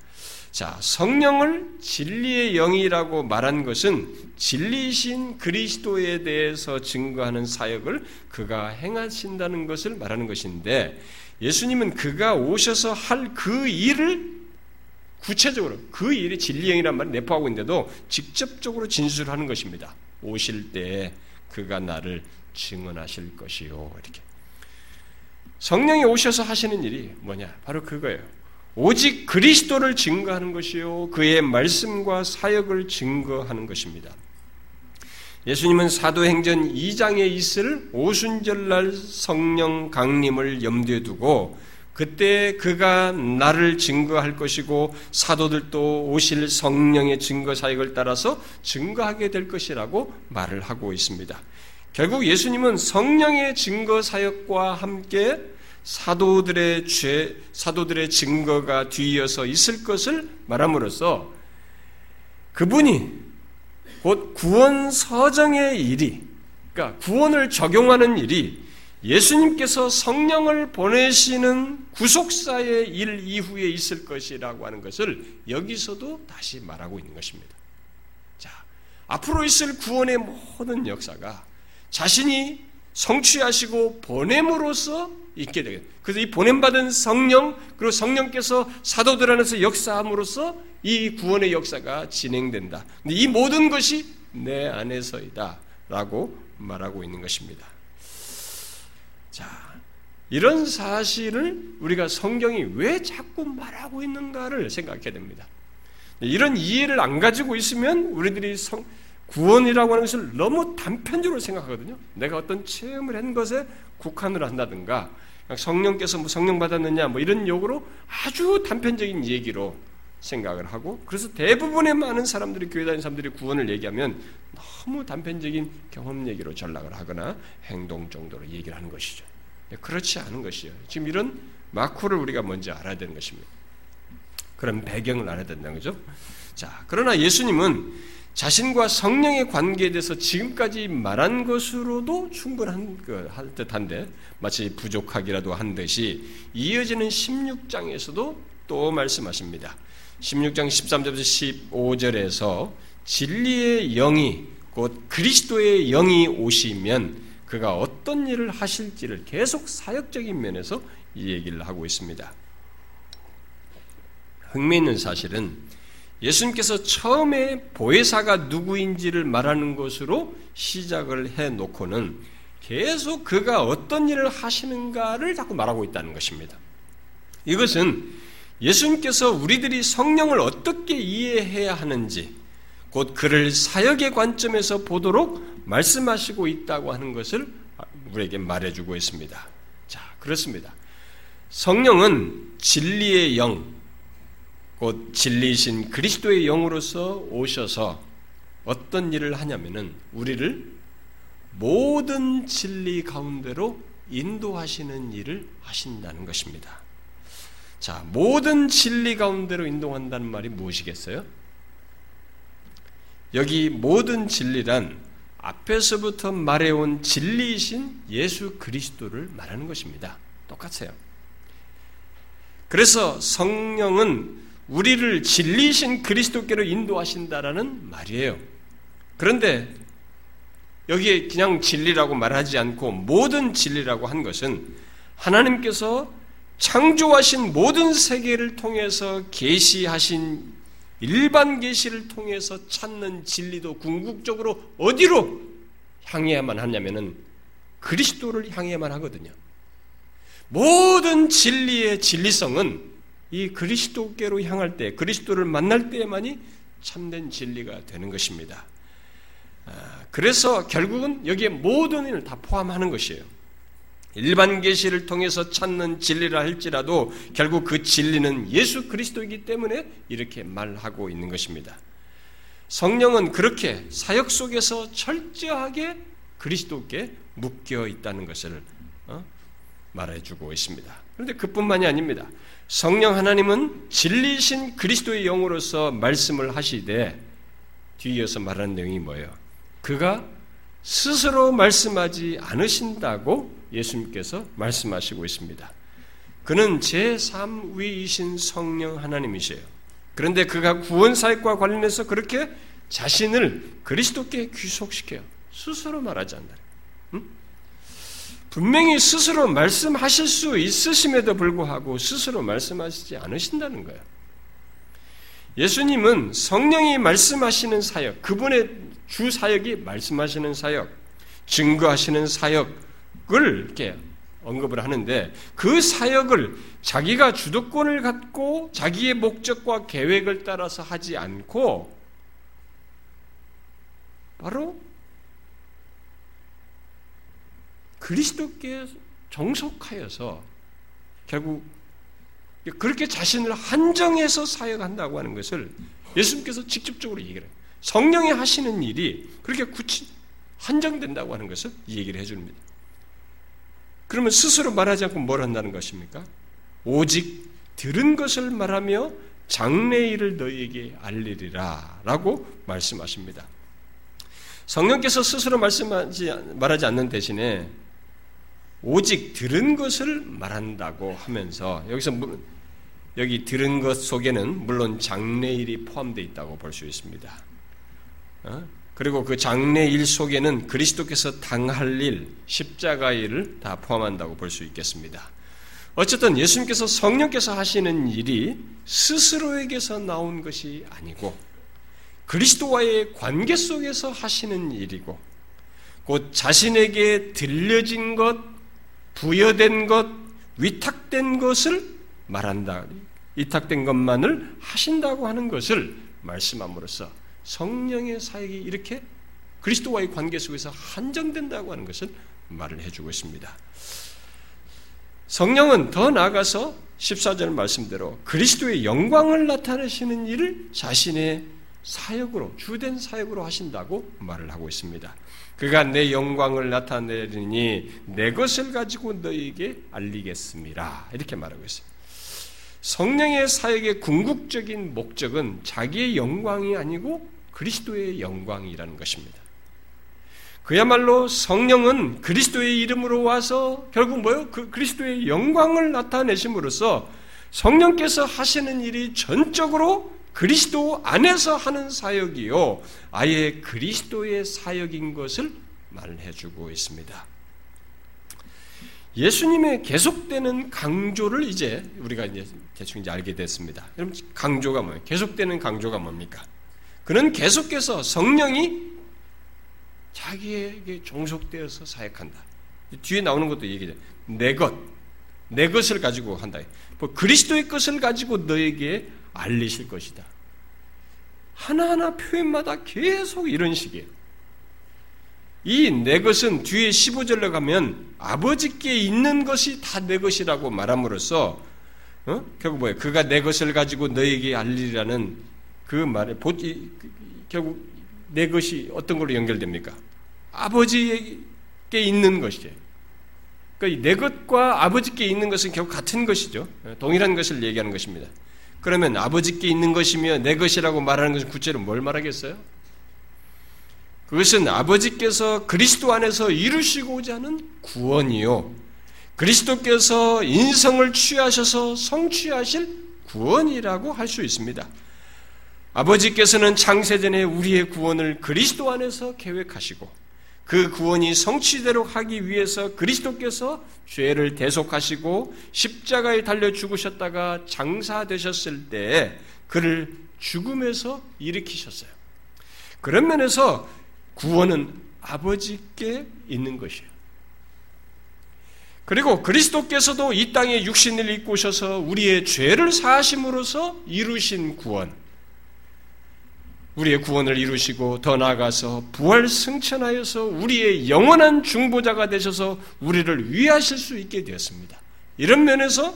자, 성령을 진리의 영이라고 말한 것은 진리이신 그리스도에 대해서 증거하는 사역을 그가 행하신다는 것을 말하는 것인데 예수님은 그가 오셔서 할 그 일을 구체적으로 그 일이 진리형이란 말을 내포하고 있는데도 직접적으로 진술하는 것입니다. 오실 때 그가 나를 증언하실 것이요. 이렇게. 성령이 오셔서 하시는 일이 뭐냐? 바로 그거예요. 오직 그리스도를 증거하는 것이요. 그의 말씀과 사역을 증거하는 것입니다. 예수님은 사도행전 2장에 있을 오순절날 성령 강림을 염두에 두고 그때 그가 나를 증거할 것이고 사도들도 오실 성령의 증거 사역을 따라서 증거하게 될 것이라고 말을 하고 있습니다. 결국 예수님은 성령의 증거 사역과 함께 사도들의 죄, 사도들의 증거가 뒤이어서 있을 것을 말함으로써 그분이 곧 구원 서정의 일이, 그러니까 구원을 적용하는 일이 예수님께서 성령을 보내시는 구속사의 일 이후에 있을 것이라고 하는 것을 여기서도 다시 말하고 있는 것입니다. 자, 앞으로 있을 구원의 모든 역사가 자신이 성취하시고 보냄으로써 있게 되겠. 그래서 이 보냄받은 성령 그리고 성령께서 사도들 안에서 역사함으로써 이 구원의 역사가 진행된다. 근데 이 모든 것이 내 안에서이다 라고 말하고 있는 것입니다. 자, 이런 사실을 우리가 성경이 왜 자꾸 말하고 있는가를 생각해야 됩니다. 이런 이해를 안 가지고 있으면 우리들이 성, 구원이라고 하는 것을 너무 단편적으로 생각하거든요. 내가 어떤 체험을 한 것에 국한을 한다든가 성령께서 뭐 성령 받았느냐 뭐 이런 욕으로 아주 단편적인 얘기로 생각을 하고 그래서 대부분의 많은 사람들이 교회 다니는 사람들이 구원을 얘기하면 너무 단편적인 경험 얘기로 전락을 하거나 행동 정도로 얘기를 하는 것이죠. 그렇지 않은 것이요. 지금 이런 마크를 우리가 먼저 알아야 되는 것입니다. 그런 배경을 알아야 된다는 거죠. 자, 그러나 예수님은 자신과 성령의 관계에 대해서 지금까지 말한 것으로도 충분한 그, 듯한데 마치 부족하기라도 한 듯이 이어지는 16장에서도 또 말씀하십니다. 16장 13절에서 15절에서 진리의 영이 곧 그리스도의 영이 오시면 그가 어떤 일을 하실지를 계속 사역적인 면에서 이 얘기를 하고 있습니다. 흥미있는 사실은 예수님께서 처음에 보혜사가 누구인지를 말하는 것으로 시작을 해 놓고는 계속 그가 어떤 일을 하시는가를 자꾸 말하고 있다는 것입니다. 이것은 예수님께서 우리들이 성령을 어떻게 이해해야 하는지, 곧 그를 사역의 관점에서 보도록 말씀하시고 있다고 하는 것을 우리에게 말해주고 있습니다. 자, 그렇습니다. 성령은 진리의 영, 곧 진리이신 그리스도의 영으로서 오셔서 어떤 일을 하냐면은 우리를 모든 진리 가운데로 인도하시는 일을 하신다는 것입니다. 자, 모든 진리 가운데로 인도한다는 말이 무엇이겠어요? 여기 모든 진리란 앞에서부터 말해온 진리이신 예수 그리스도를 말하는 것입니다. 똑같아요. 그래서 성령은 우리를 진리이신 그리스도께로 인도하신다라는 말이에요. 그런데 여기에 그냥 진리라고 말하지 않고 모든 진리라고 한 것은 하나님께서 창조하신 모든 세계를 통해서 계시하신 일반 계시를 통해서 찾는 진리도 궁극적으로 어디로 향해야만 하냐면은 그리스도를 향해야만 하거든요. 모든 진리의 진리성은 이 그리스도께로 향할 때, 그리스도를 만날 때에만이 참된 진리가 되는 것입니다. 아, 그래서 결국은 여기에 모든 일을 다 포함하는 것이에요. 일반 계시를 통해서 찾는 진리라 할지라도 결국 그 진리는 예수 그리스도이기 때문에 이렇게 말하고 있는 것입니다. 성령은 그렇게 사역 속에서 철저하게 그리스도께 묶여 있다는 것을 어? 말해주고 있습니다. 그런데 그뿐만이 아닙니다. 성령 하나님은 진리신 그리스도의 영으로서 말씀을 하시되 뒤이어서 말하는 내용이 뭐예요? 그가 스스로 말씀하지 않으신다고 예수님께서 말씀하시고 있습니다. 그는 제3위이신 성령 하나님이세요. 그런데 그가 구원 사역과 관련해서 그렇게 자신을 그리스도께 귀속시켜요. 스스로 말하지 않는다. 응? 분명히 스스로 말씀하실 수 있으심에도 불구하고 스스로 말씀하시지 않으신다는 거예요. 예수님은 성령이 말씀하시는 사역, 그분의 주 사역이 말씀하시는 사역, 증거하시는 사역 을 이렇게 언급을 하는데 그 사역을 자기가 주도권을 갖고 자기의 목적과 계획을 따라서 하지 않고 바로 그리스도께 정속하여서 결국 그렇게 자신을 한정해서 사역한다고 하는 것을 예수님께서 직접적으로 얘기를 해요. 성령이 하시는 일이 그렇게 구치, 한정된다고 하는 것을 얘기를 해줍니다. 그러면 스스로 말하지 않고 뭘 한다는 것입니까? 오직 들은 것을 말하며 장래일을 너희에게 알리리라 라고 말씀하십니다. 성령께서 스스로 말씀하지, 말하지 않는 대신에 오직 들은 것을 말한다고 하면서 여기서 여기 들은 것 속에는 물론 장래일이 포함되어 있다고 볼 수 있습니다. 어? 그리고 그 장래 일 속에는 그리스도께서 당할 일, 십자가의 일을 다 포함한다고 볼 수 있겠습니다. 어쨌든 예수님께서 성령께서 하시는 일이 스스로에게서 나온 것이 아니고 그리스도와의 관계 속에서 하시는 일이고 곧 자신에게 들려진 것, 부여된 것, 위탁된 것을 말한다. 위탁된 것만을 하신다고 하는 것을 말씀함으로써 성령의 사역이 이렇게 그리스도와의 관계 속에서 한정된다고 하는 것을 말을 해주고 있습니다. 성령은 더 나아가서 14절 말씀대로 그리스도의 영광을 나타내시는 일을 자신의 사역으로, 주된 사역으로 하신다고 말을 하고 있습니다. 그가 내 영광을 나타내리니 내 것을 가지고 너희에게 알리겠습니다. 이렇게 말하고 있습니다. 성령의 사역의 궁극적인 목적은 자기의 영광이 아니고 그리스도의 영광이라는 것입니다. 그야말로 성령은 그리스도의 이름으로 와서 결국 뭐요? 그 그리스도의 영광을 나타내심으로써 성령께서 하시는 일이 전적으로 그리스도 안에서 하는 사역이요. 아예 그리스도의 사역인 것을 말해주고 있습니다. 예수님의 계속되는 강조를 이제 우리가 이제 대충 이제 알게 됐습니다. 여러분 강조가 뭐예요? 계속되는 강조가 뭡니까? 그는 계속해서 성령이 자기에게 종속되어서 사역한다. 뒤에 나오는 것도 얘기죠. 내 것, 내 것을 가지고 한다. 뭐 그리스도의 것을 가지고 너에게 알리실 것이다. 하나하나 표현마다 계속 이런 식이에요. 이 내 것은 뒤에 15절로 가면 아버지께 있는 것이 다 내 것이라고 말함으로써 어? 결국 뭐예요? 그가 내 것을 가지고 너에게 알리라는 그 말에 결국 내 것이 어떤 걸로 연결됩니까? 아버지에게 있는 것이죠. 그러니까 내 것과 아버지께 있는 것은 결국 같은 것이죠. 동일한 것을 얘기하는 것입니다. 그러면 아버지께 있는 것이며 내 것이라고 말하는 것은 구체로 뭘 말하겠어요? 그것은 아버지께서 그리스도 안에서 이루시고자 하는 구원이요. 그리스도께서 인성을 취하셔서 성취하실 구원이라고 할 수 있습니다. 아버지께서는 창세전에 우리의 구원을 그리스도 안에서 계획하시고 그 구원이 성취대로 하기 위해서 그리스도께서 죄를 대속하시고 십자가에 달려 죽으셨다가 장사되셨을 때 그를 죽음에서 일으키셨어요. 그런 면에서 구원은 아버지께 있는 것이에요. 그리고 그리스도께서도 이 땅에 육신을 입고 오셔서 우리의 죄를 사하심으로써 이루신 구원, 우리의 구원을 이루시고 더 나아가서 부활 승천하여서 우리의 영원한 중보자가 되셔서 우리를 위하실 수 있게 되었습니다. 이런 면에서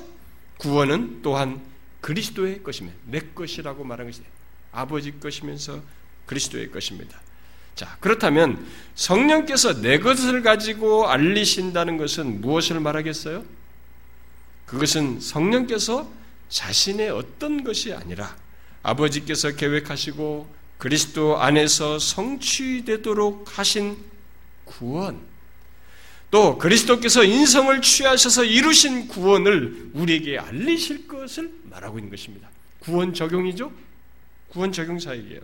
구원은 또한 그리스도의 것이며 내 것이라고 말한 것이 아버지 것이면서 그리스도의 것입니다. 자, 그렇다면 성령께서 내 것을 가지고 알리신다는 것은 무엇을 말하겠어요? 그것은 성령께서 자신의 어떤 것이 아니라 아버지께서 계획하시고 그리스도 안에서 성취되도록 하신 구원, 또 그리스도께서 인성을 취하셔서 이루신 구원을 우리에게 알리실 것을 말하고 있는 것입니다. 구원 적용이죠? 구원 적용 사역이에요.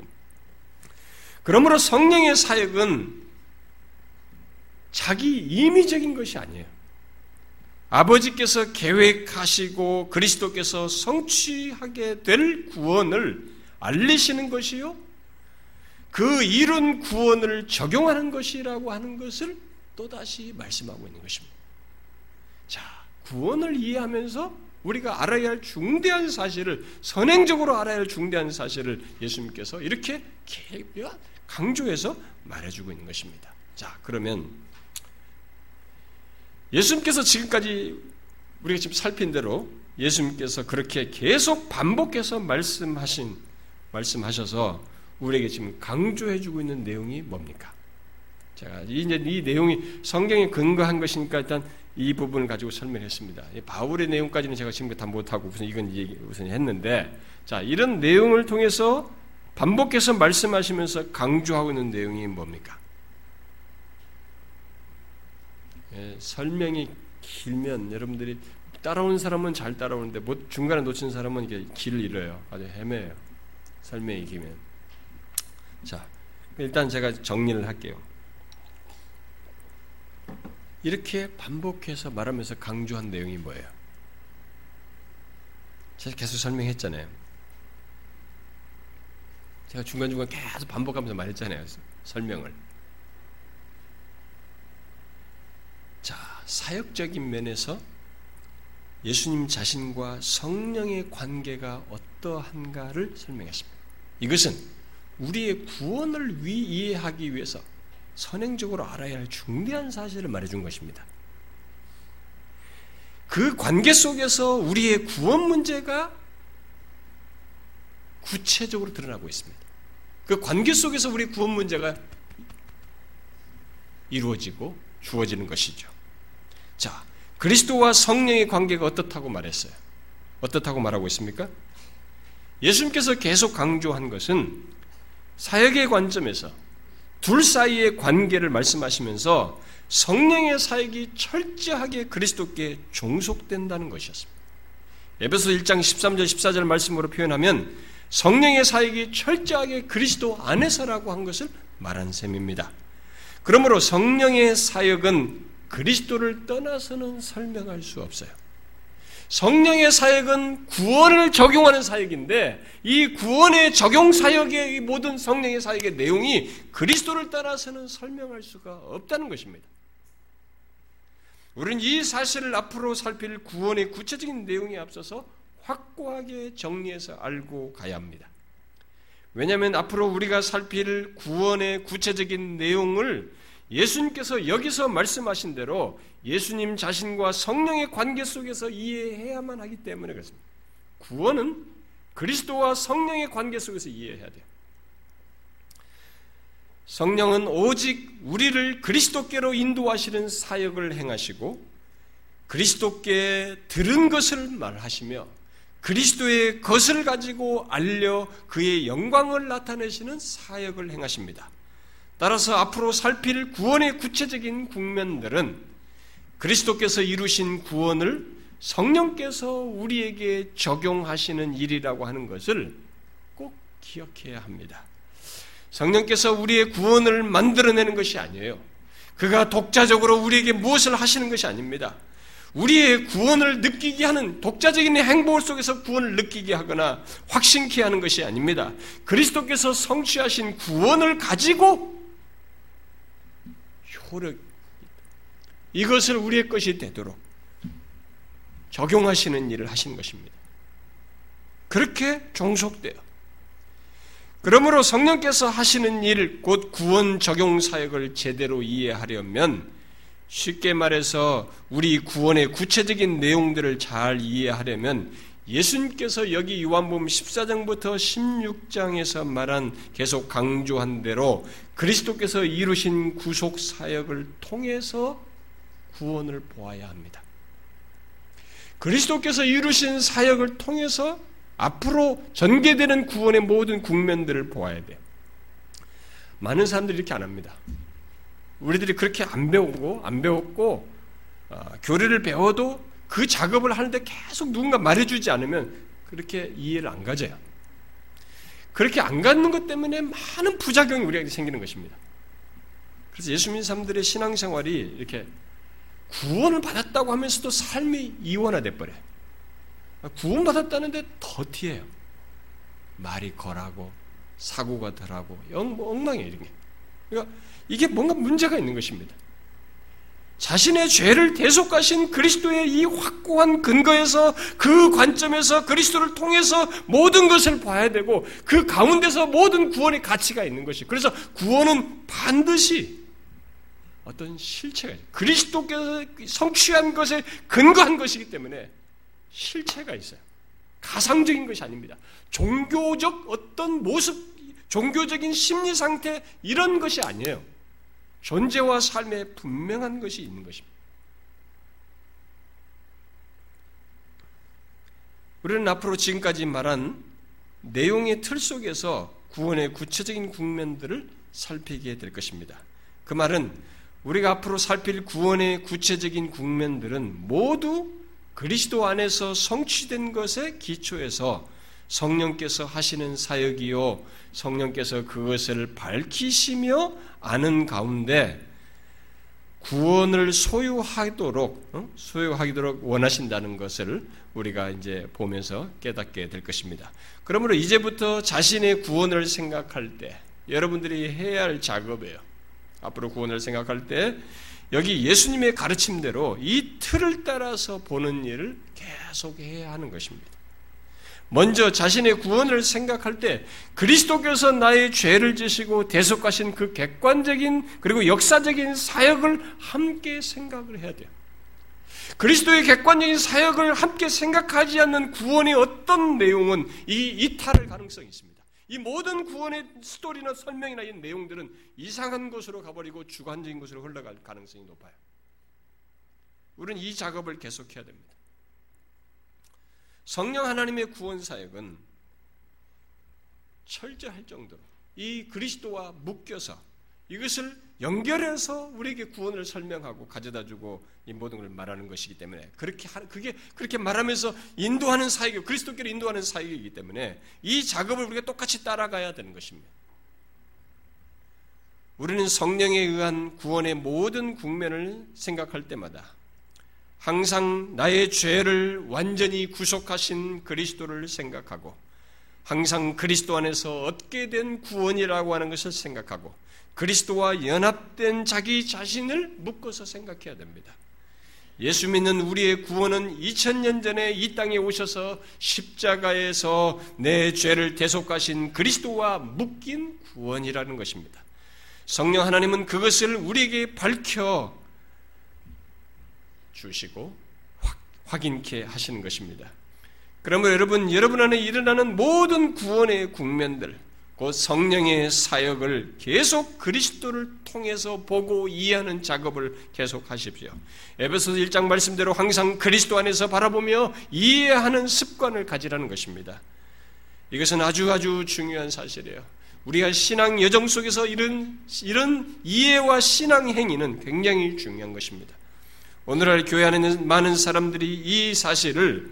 그러므로 성령의 사역은 자기 임의적인 것이 아니에요. 아버지께서 계획하시고 그리스도께서 성취하게 될 구원을 알리시는 것이요. 그 이룬 구원을 적용하는 것이라고 하는 것을 또다시 말씀하고 있는 것입니다. 자, 구원을 이해하면서 우리가 알아야 할 중대한 사실을 선행적으로 알아야 할 중대한 사실을 예수님께서 이렇게 강조해서 말해주고 있는 것입니다. 자, 그러면 예수님께서 지금까지 우리가 지금 살핀 대로 예수님께서 그렇게 계속 반복해서 말씀하신 말씀하셔서 우리에게 지금 강조해주고 있는 내용이 뭡니까? 제가 이제 이 내용이 성경에 근거한 것이니까 일단 이 부분을 가지고 설명했습니다. 바울의 내용까지는 제가 지금 다 못하고 우선 이건 얘기 우선 했는데, 자 이런 내용을 통해서 반복해서 말씀하시면서 강조하고 있는 내용이 뭡니까? 예, 설명이 길면 여러분들이 따라온 사람은 잘 따라오는데 못, 중간에 놓친 사람은 이게 길을 잃어요. 아주 헤매요. 설명이 길면. 자, 일단 제가 정리를 할게요. 이렇게 반복해서 말하면서 강조한 내용이 뭐예요? 제가 계속 설명했잖아요. 제가 중간중간 계속 반복하면서 말했잖아요. 설명을. 자, 사역적인 면에서 예수님 자신과 성령의 관계가 어떠한가를 설명했습니다. 이것은 우리의 구원을 위 이해하기 위해서 선행적으로 알아야 할 중대한 사실을 말해준 것입니다. 그 관계 속에서 우리의 구원 문제가 구체적으로 드러나고 있습니다. 그 관계 속에서 우리 구원 문제가 이루어지고 주어지는 것이죠. 자, 그리스도와 성령의 관계가 어떻다고 말했어요? 어떻다고 말하고 있습니까? 예수님께서 계속 강조한 것은 사역의 관점에서 둘 사이의 관계를 말씀하시면서 성령의 사역이 철저하게 그리스도께 종속된다는 것이었습니다. 에베소 1장 13절 14절 말씀으로 표현하면 성령의 사역이 철저하게 그리스도 안에서라고 한 것을 말한 셈입니다. 그러므로 성령의 사역은 그리스도를 떠나서는 설명할 수 없어요. 성령의 사역은 구원을 적용하는 사역인데 이 구원의 적용 사역의 모든 성령의 사역의 내용이 그리스도를 따라서는 설명할 수가 없다는 것입니다. 우리는 이 사실을 앞으로 살필 구원의 구체적인 내용에 앞서서 확고하게 정리해서 알고 가야 합니다. 왜냐하면 앞으로 우리가 살필 구원의 구체적인 내용을 예수님께서 여기서 말씀하신 대로 예수님 자신과 성령의 관계 속에서 이해해야만 하기 때문에 그렇습니다. 구원은 그리스도와 성령의 관계 속에서 이해해야 돼요. 성령은 오직 우리를 그리스도께로 인도하시는 사역을 행하시고 그리스도께 들은 것을 말하시며 그리스도의 것을 가지고 알려 그의 영광을 나타내시는 사역을 행하십니다. 따라서 앞으로 살필 구원의 구체적인 국면들은 그리스도께서 이루신 구원을 성령께서 우리에게 적용하시는 일이라고 하는 것을 꼭 기억해야 합니다. 성령께서 우리의 구원을 만들어내는 것이 아니에요. 그가 독자적으로 우리에게 무엇을 하시는 것이 아닙니다. 우리의 구원을 느끼게 하는 독자적인 행보 속에서 구원을 느끼게 하거나 확신케 하는 것이 아닙니다. 그리스도께서 성취하신 구원을 가지고 효력 이것을 우리의 것이 되도록 적용하시는 일을 하신 것입니다. 그렇게 종속돼요. 그러므로 성령께서 하시는 일, 곧 구원 적용 사역을 제대로 이해하려면 쉽게 말해서 우리 구원의 구체적인 내용들을 잘 이해하려면 예수님께서 여기 요한복음 14장부터 16장에서 말한 계속 강조한 대로 그리스도께서 이루신 구속 사역을 통해서 구원을 보아야 합니다. 그리스도께서 이루신 사역을 통해서 앞으로 전개되는 구원의 모든 국면들을 보아야 돼요. 많은 사람들이 이렇게 안 합니다. 우리들이 그렇게 안 배우고 안 배웠고 어, 교리를 배워도 그 작업을 하는데 계속 누군가 말해주지 않으면 그렇게 이해를 안 가져요. 그렇게 안 갖는 것 때문에 많은 부작용이 우리에게 생기는 것입니다. 그래서 예수 믿는 사람들의 신앙생활이 이렇게 구원을 받았다고 하면서도 삶이 이원화돼 버려요. 구원받았다는데 더티해요. 말이 거라고 사고가 덜하고 뭐 엉망이에요 이런 게. 그러니까 이게 뭔가 문제가 있는 것입니다. 자신의 죄를 대속하신 그리스도의 이 확고한 근거에서 그 관점에서 그리스도를 통해서 모든 것을 봐야 되고 그 가운데서 모든 구원의 가치가 있는 것이 그래서 구원은 반드시 어떤 실체가 그리스도께서 성취한 것에 근거한 것이기 때문에 실체가 있어요. 가상적인 것이 아닙니다. 종교적 어떤 모습, 종교적인 심리 상태 이런 것이 아니에요. 존재와 삶에 분명한 것이 있는 것입니다. 우리는 앞으로 지금까지 말한 내용의 틀 속에서 구원의 구체적인 국면들을 살피게 될 것입니다. 그 말은 우리가 앞으로 살필 구원의 구체적인 국면들은 모두 그리스도 안에서 성취된 것에 기초해서 성령께서 하시는 사역이요 성령께서 그것을 밝히시며 아는 가운데 구원을 소유하도록 어? 소유하도록 원하신다는 것을 우리가 이제 보면서 깨닫게 될 것입니다. 그러므로 이제부터 자신의 구원을 생각할 때 여러분들이 해야 할 작업이에요. 앞으로 구원을 생각할 때 여기 예수님의 가르침대로 이 틀을 따라서 보는 일을 계속 해야 하는 것입니다. 먼저 자신의 구원을 생각할 때 그리스도께서 나의 죄를 지시고 대속하신 그 객관적인 그리고 역사적인 사역을 함께 생각을 해야 돼요. 그리스도의 객관적인 사역을 함께 생각하지 않는 구원의 어떤 내용은 이 이탈할 가능성이 있습니다. 이 모든 구원의 스토리나 설명이나 이 내용들은 이상한 곳으로 가버리고 주관적인 곳으로 흘러갈 가능성이 높아요. 우리는 이 작업을 계속해야 됩니다. 성령 하나님의 구원 사역은 철저할 정도로 이 그리스도와 묶여서 이것을 연결해서 우리에게 구원을 설명하고 가져다 주고 이 모든 걸 말하는 것이기 때문에 그렇게 그게 그렇게 말하면서 인도하는 사역이 그리스도께로 인도하는 사역이기 때문에 이 작업을 우리가 똑같이 따라가야 되는 것입니다. 우리는 성령에 의한 구원의 모든 국면을 생각할 때마다 항상 나의 죄를 완전히 구속하신 그리스도를 생각하고 항상 그리스도 안에서 얻게 된 구원이라고 하는 것을 생각하고 그리스도와 연합된 자기 자신을 묶어서 생각해야 됩니다. 예수 믿는 우리의 구원은 2000년 전에 이 땅에 오셔서 십자가에서 내 죄를 대속하신 그리스도와 묶인 구원이라는 것입니다. 성령 하나님은 그것을 우리에게 밝혀 주시고 확인케 하시는 것입니다. 그러면 여러분, 여러분 안에 일어나는 모든 구원의 국면들, 곧 성령의 사역을 계속 그리스도를 통해서 보고 이해하는 작업을 계속 하십시오. 에베소서 1장 말씀대로 항상 그리스도 안에서 바라보며 이해하는 습관을 가지라는 것입니다. 이것은 아주 아주 중요한 사실이에요. 우리가 신앙 여정 속에서 이런, 이런 이해와 신앙 행위는 굉장히 중요한 것입니다. 오늘날 교회 안에 있는 많은 사람들이 이 사실을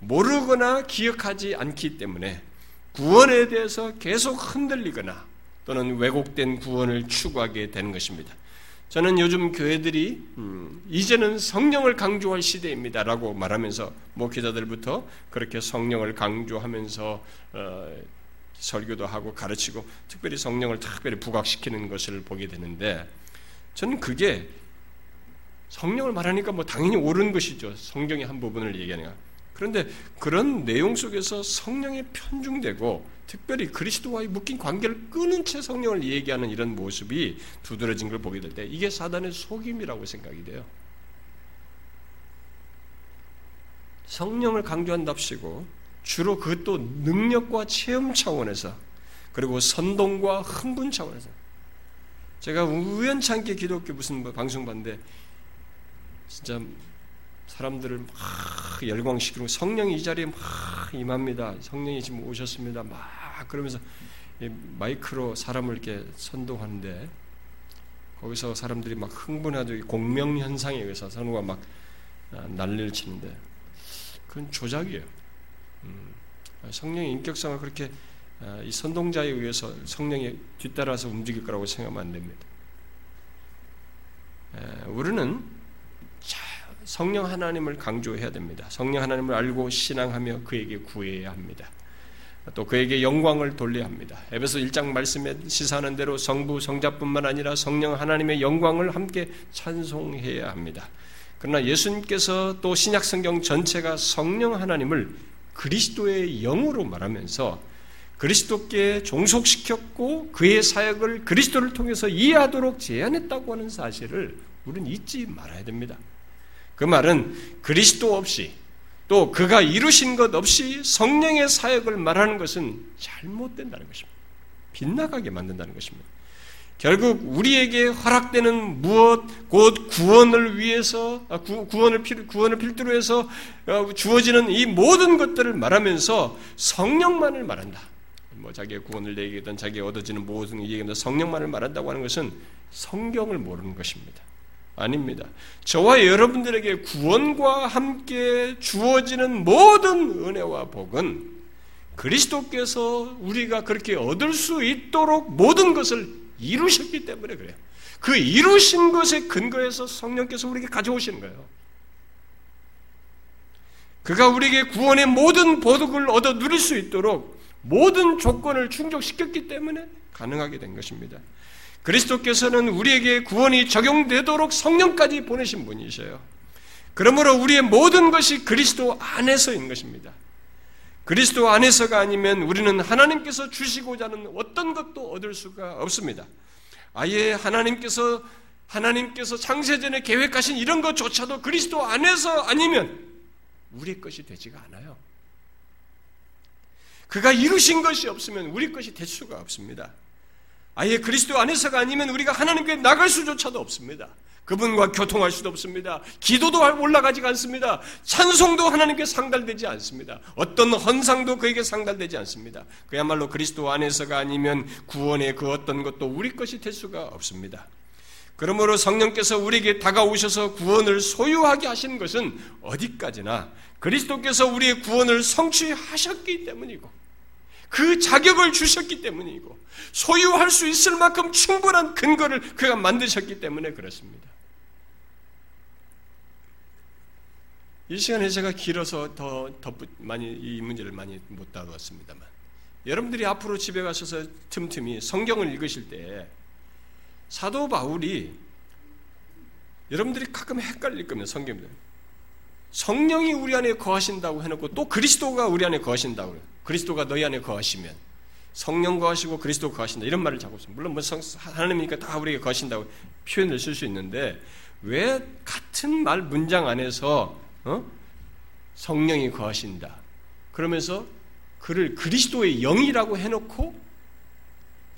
모르거나 기억하지 않기 때문에 구원에 대해서 계속 흔들리거나 또는 왜곡된 구원을 추구하게 되는 것입니다. 저는 요즘 교회들이 음, 이제는 성령을 강조할 시대입니다라고 말하면서 목회자들부터 그렇게 성령을 강조하면서 어, 설교도 하고 가르치고 특별히 성령을 특별히 부각시키는 것을 보게 되는데 저는 그게 성령을 말하니까 뭐 당연히 옳은 것이죠. 성경의 한 부분을 얘기하니까. 그런데 그런 내용 속에서 성령이 편중되고 특별히 그리스도와의 묶인 관계를 끊은 채 성령을 얘기하는 이런 모습이 두드러진 걸 보게 될 때 이게 사단의 속임이라고 생각이 돼요. 성령을 강조한답시고 주로 그것도 능력과 체험 차원에서 그리고 선동과 흥분 차원에서 제가 우연찮게 기독교 무슨 뭐 방송 봤는데 진짜 사람들을 막 열광시키고 성령이 이 자리에 막 임합니다. 성령이 지금 오셨습니다. 막 그러면서 마이크로 사람을 이렇게 선동하는데 거기서 사람들이 막 흥분하죠. 공명 현상에 의해서 선우가 막 아, 난리를 치는데 그건 조작이에요. 음, 성령의 인격성을 그렇게 아, 이 선동자에 의해서 성령이 뒤따라서 움직일 거라고 생각하면 안 됩니다. 우리는 성령 하나님을 강조해야 됩니다. 성령 하나님을 알고 신앙하며 그에게 구해야 합니다. 또 그에게 영광을 돌려야 합니다. 에베소 1장 말씀에 시사하는 대로 성부 성자뿐만 아니라 성령 하나님의 영광을 함께 찬송해야 합니다. 그러나 예수님께서 또 신약 성경 전체가 성령 하나님을 그리스도의 영으로 말하면서 그리스도께 종속시켰고 그의 사역을 그리스도를 통해서 이해하도록 제안했다고 하는 사실을 우리는 잊지 말아야 됩니다. 그 말은 그리스도 없이 또 그가 이루신 것 없이 성령의 사역을 말하는 것은 잘못된다는 것입니다. 빗나가게 만든다는 것입니다. 결국 우리에게 허락되는 무엇 곧 구원을 위해서 아, 구원을 필 구원을 필두로 해서 어, 주어지는 이 모든 것들을 말하면서 성령만을 말한다. 뭐 자기의 구원을 얘기하든 자기가 얻어지는 모든 얘기하면 성령만을 말한다고 하는 것은 성경을 모르는 것입니다. 아닙니다. 저와 여러분들에게 구원과 함께 주어지는 모든 은혜와 복은 그리스도께서 우리가 그렇게 얻을 수 있도록 모든 것을 이루셨기 때문에 그래요. 그 이루신 것에 근거해서 성령께서 우리에게 가져오시는 거예요. 그가 우리에게 구원의 모든 보득을 얻어 누릴 수 있도록 모든 조건을 충족시켰기 때문에 가능하게 된 것입니다. 그리스도께서는 우리에게 구원이 적용되도록 성령까지 보내신 분이셔요. 그러므로 우리의 모든 것이 그리스도 안에서인 것입니다. 그리스도 안에서가 아니면 우리는 하나님께서 주시고자 하는 어떤 것도 얻을 수가 없습니다. 아예 하나님께서 하나님께서 창세전에 계획하신 이런 것조차도 그리스도 안에서 아니면 우리 것이 되지가 않아요. 그가 이루신 것이 없으면 우리 것이 될 수가 없습니다. 아예 그리스도 안에서가 아니면 우리가 하나님께 나갈 수조차도 없습니다. 그분과 교통할 수도 없습니다. 기도도 올라가지가 않습니다. 찬송도 하나님께 상달되지 않습니다. 어떤 헌상도 그에게 상달되지 않습니다. 그야말로 그리스도 안에서가 아니면 구원의 그 어떤 것도 우리 것이 될 수가 없습니다. 그러므로 성령께서 우리에게 다가오셔서 구원을 소유하게 하신 것은 어디까지나 그리스도께서 우리의 구원을 성취하셨기 때문이고 그 자격을 주셨기 때문이고 소유할 수 있을 만큼 충분한 근거를 그가 만드셨기 때문에 그렇습니다. 이 시간에 제가 길어서 더 덧붙 많이 이 문제를 많이 못 다루었습니다만 여러분들이 앞으로 집에 가셔서 틈틈이 성경을 읽으실 때 사도 바울이 여러분들이 가끔 헷갈릴 겁니다. 성경입 성령이 우리 안에 거하신다고 해놓고 또 그리스도가 우리 안에 거하신다고 그래요. 그리스도가 너희 안에 거하시면 성령 거하시고 그리스도 거하신다 이런 말을 자고 있습니다. 물론 뭐 성, 하나님이니까 다 우리에게 거하신다고 표현을 쓸 수 있는데 왜 같은 말 문장 안에서 어? 성령이 거하신다 그러면서 그를 그리스도의 영이라고 해놓고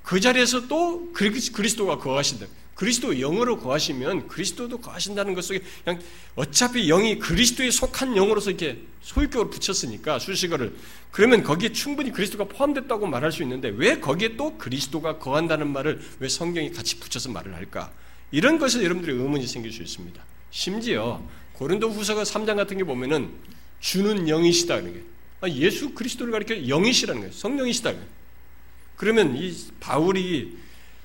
그 자리에서 또 그리스도가 거하신다. 그리스도 영으로 거하시면 그리스도도 거하신다는 것 속에 그냥 어차피 영이 그리스도에 속한 영으로서 이렇게 소유격을 붙였으니까 수식어를 그러면 거기에 충분히 그리스도가 포함됐다고 말할 수 있는데 왜 거기에 또 그리스도가 거한다는 말을 왜 성경이 같이 붙여서 말을 할까? 이런 것에 여러분들이 의문이 생길 수 있습니다. 심지어 고린도 후서가 3장 같은 게 보면은 주는 영이시다는 게 아, 예수 그리스도를 가리켜 영이시라는 거예요. 성령이시다. 그러면 이 바울이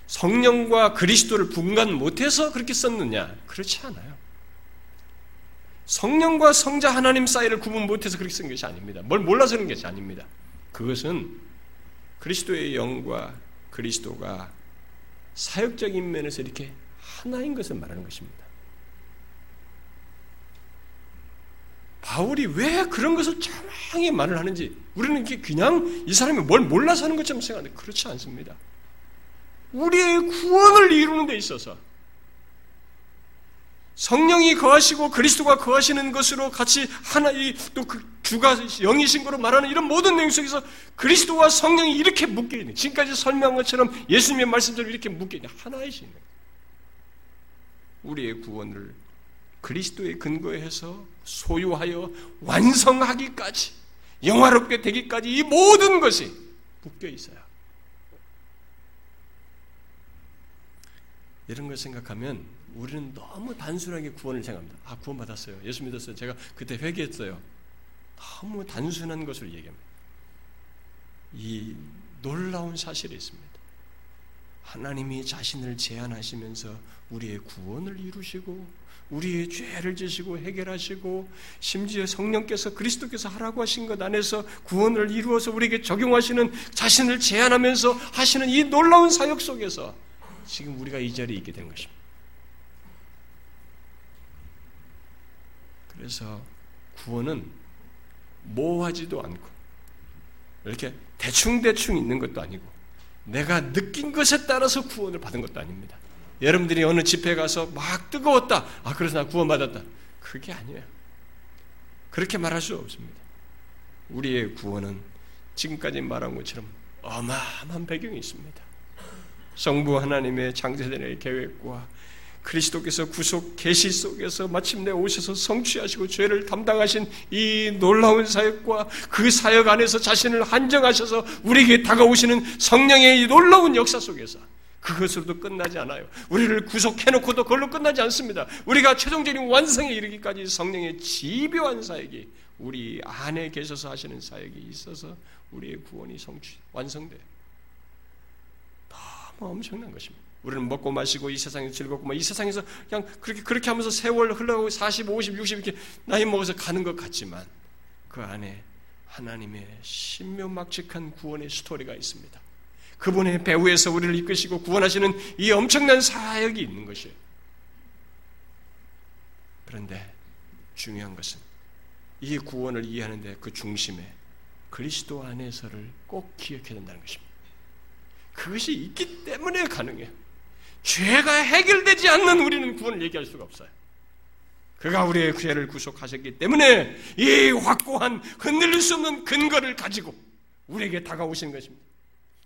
성령과 그리스도를 분간 못해서 그렇게 썼느냐? 그렇지 않아요. 성령과 성자 하나님 사이를 구분 못해서 그렇게 쓴 것이 아닙니다. 뭘 몰라서 그런 것이 아닙니다. 그것은 그리스도의 영과 그리스도가 사역적인 면에서 이렇게 하나인 것을 말하는 것입니다. 바울이 왜 그런 것을 자랑히 말을 하는지 우리는 그냥 이 사람이 뭘 몰라서 하는 것처럼 생각하는데 그렇지 않습니다. 우리의 구원을 이루는 데 있어서 성령이 거하시고 그리스도가 거하시는 것으로 같이 하나 이또그 주가 영이신 거로 말하는 이런 모든 내용 속에서 그리스도와 성령이 이렇게 묶여 있는 지금까지 설명한 것처럼 예수님의 말씀대로 이렇게 묶여 있는 하나이신 우리의 구원을 그리스도의 근거에 해서 소유하여 완성하기까지 영화롭게 되기까지 이 모든 것이 묶여 있어요. 이런 걸 생각하면 우리는 너무 단순하게 구원을 생각합니다. 아, 구원 받았어요. 예수 믿었어요. 제가 그때 회개했어요. 너무 단순한 것을 얘기합니다. 이 놀라운 사실이 있습니다. 하나님이 자신을 제한하시면서 우리의 구원을 이루시고 우리의 죄를 지시고 해결하시고 심지어 성령께서 그리스도께서 하라고 하신 것 안에서 구원을 이루어서 우리에게 적용하시는 자신을 제한하면서 하시는 이 놀라운 사역 속에서 지금 우리가 이 자리에 있게 된 것입니다. 그래서 구원은 모호하지도 않고 이렇게 대충대충 있는 것도 아니고 내가 느낀 것에 따라서 구원을 받은 것도 아닙니다. 여러분들이 어느 집회 가서 막 뜨거웠다. 아, 그래서 나 구원받았다. 그게 아니에요. 그렇게 말할 수 없습니다. 우리의 구원은 지금까지 말한 것처럼 어마어마한 배경이 있습니다. 성부 하나님의 창세전의 계획과 그리스도께서 구속 계시 속에서 마침내 오셔서 성취하시고 죄를 담당하신 이 놀라운 사역과 그 사역 안에서 자신을 한정하셔서 우리에게 다가오시는 성령의 이 놀라운 역사 속에서 그것으로도 끝나지 않아요. 우리를 구속해놓고도 그걸로 끝나지 않습니다. 우리가 최종적인 완성에 이르기까지 성령의 집요한 사역이 우리 안에 계셔서 하시는 사역이 있어서 우리의 구원이 성취, 완성돼요. 엄청난 것입니다. 우리는 먹고 마시고 이 세상에 즐겁고 뭐이 세상에서 그냥 그렇게 그렇게 하면서 세월 흘러가고 40, 50, 60 이렇게 나이 먹어서 가는 것 같지만 그 안에 하나님의 신묘막측한 구원의 스토리가 있습니다. 그분의 배후에서 우리를 이끄시고 구원하시는 이 엄청난 사역이 있는 것이에요. 그런데 중요한 것은 이 구원을 이해하는데 그 중심에 그리스도 안에서를 꼭 기억해야 된다는 것입니다. 그것이 있기 때문에 가능해요. 죄가 해결되지 않는 우리는 구원을 얘기할 수가 없어요. 그가 우리의 죄를 구속하셨기 때문에 이 확고한 흔들릴 수 없는 근거를 가지고 우리에게 다가오신 것입니다.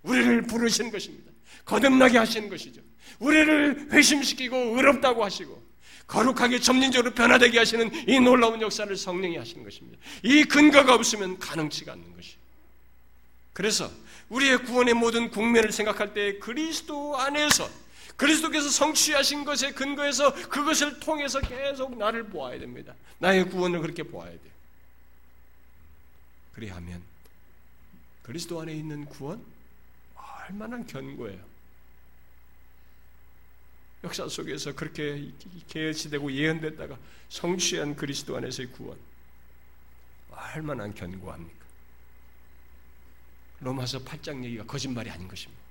우리를 부르신 것입니다. 거듭나게 하신 것이죠. 우리를 회심시키고 의롭다고 하시고 거룩하게 점진적으로 변화되게 하시는 이 놀라운 역사를 성령이 하시는 것입니다. 이 근거가 없으면 가능치가 않는 것이에요. 그래서 우리의 구원의 모든 국면을 생각할 때 그리스도 안에서 그리스도께서 성취하신 것에 근거해서 그것을 통해서 계속 나를 보아야 됩니다. 나의 구원을 그렇게 보아야 돼요. 그리하면 그리스도 안에 있는 구원 얼마나 견고해요. 역사 속에서 그렇게 계시되고 예언됐다가 성취한 그리스도 안에서의 구원 얼마나 견고합니까? 로마서 8장 얘기가 거짓말이 아닌 것입니다.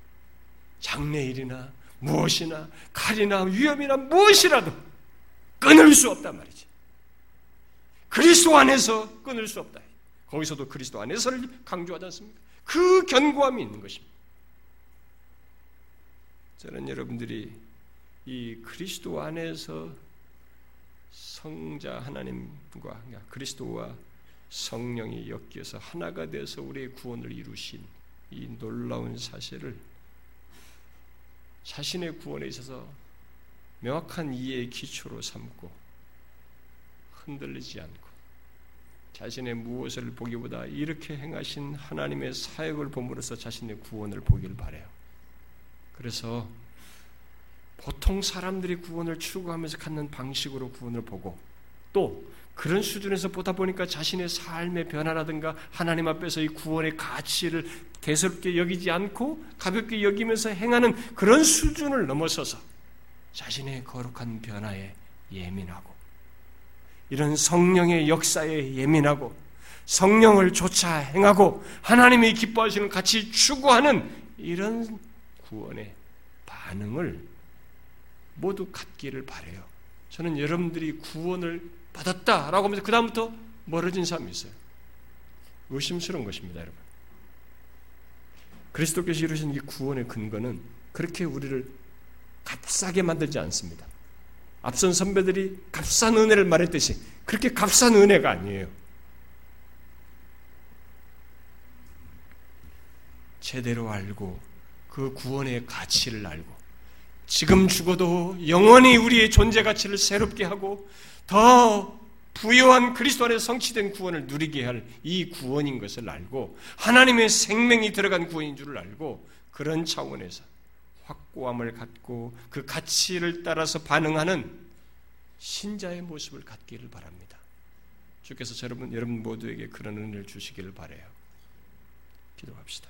장래일이나 무엇이나 칼이나 위험이나 무엇이라도 끊을 수 없단 말이지. 그리스도 안에서 끊을 수 없다. 거기서도 그리스도 안에서를 강조하지 않습니까? 그 견고함이 있는 것입니다. 저는 여러분들이 이 그리스도 안에서 성자 하나님과 그리스도와 성령이 엮여서 하나가 되어서 우리의 구원을 이루신 이 놀라운 사실을 자신의 구원에 있어서 명확한 이해의 기초로 삼고 흔들리지 않고 자신의 무엇을 보기보다 이렇게 행하신 하나님의 사역을 봄으로써 자신의 구원을 보길 바래요. 그래서 보통 사람들이 구원을 추구하면서 갖는 방식으로 구원을 보고 또 그런 수준에서 보다 보니까 자신의 삶의 변화라든가 하나님 앞에서 이 구원의 가치를 대수롭게 여기지 않고 가볍게 여기면서 행하는 그런 수준을 넘어서서 자신의 거룩한 변화에 예민하고 이런 성령의 역사에 예민하고 성령을 쫓아 행하고 하나님이 기뻐하시는 같이 추구하는 이런 구원의 반응을 모두 갖기를 바래요. 저는 여러분들이 구원을 받았다라고 하면서 그다음부터 멀어진 사람이 있어요. 의심스러운 것입니다, 여러분. 그리스도께서 이루신 이 구원의 근거는 그렇게 우리를 값싸게 만들지 않습니다. 앞선 선배들이 값싼 은혜를 말했듯이 그렇게 값싼 은혜가 아니에요. 제대로 알고 그 구원의 가치를 알고 지금 죽어도 영원히 우리의 존재 가치를 새롭게 하고 더 부여한 그리스도 안에 성취된 구원을 누리게 할 이 구원인 것을 알고 하나님의 생명이 들어간 구원인 줄을 알고 그런 차원에서 확고함을 갖고 그 가치를 따라서 반응하는 신자의 모습을 갖기를 바랍니다. 주께서 여러분 여러분 모두에게 그런 은혜를 주시기를 바래요. 기도합시다.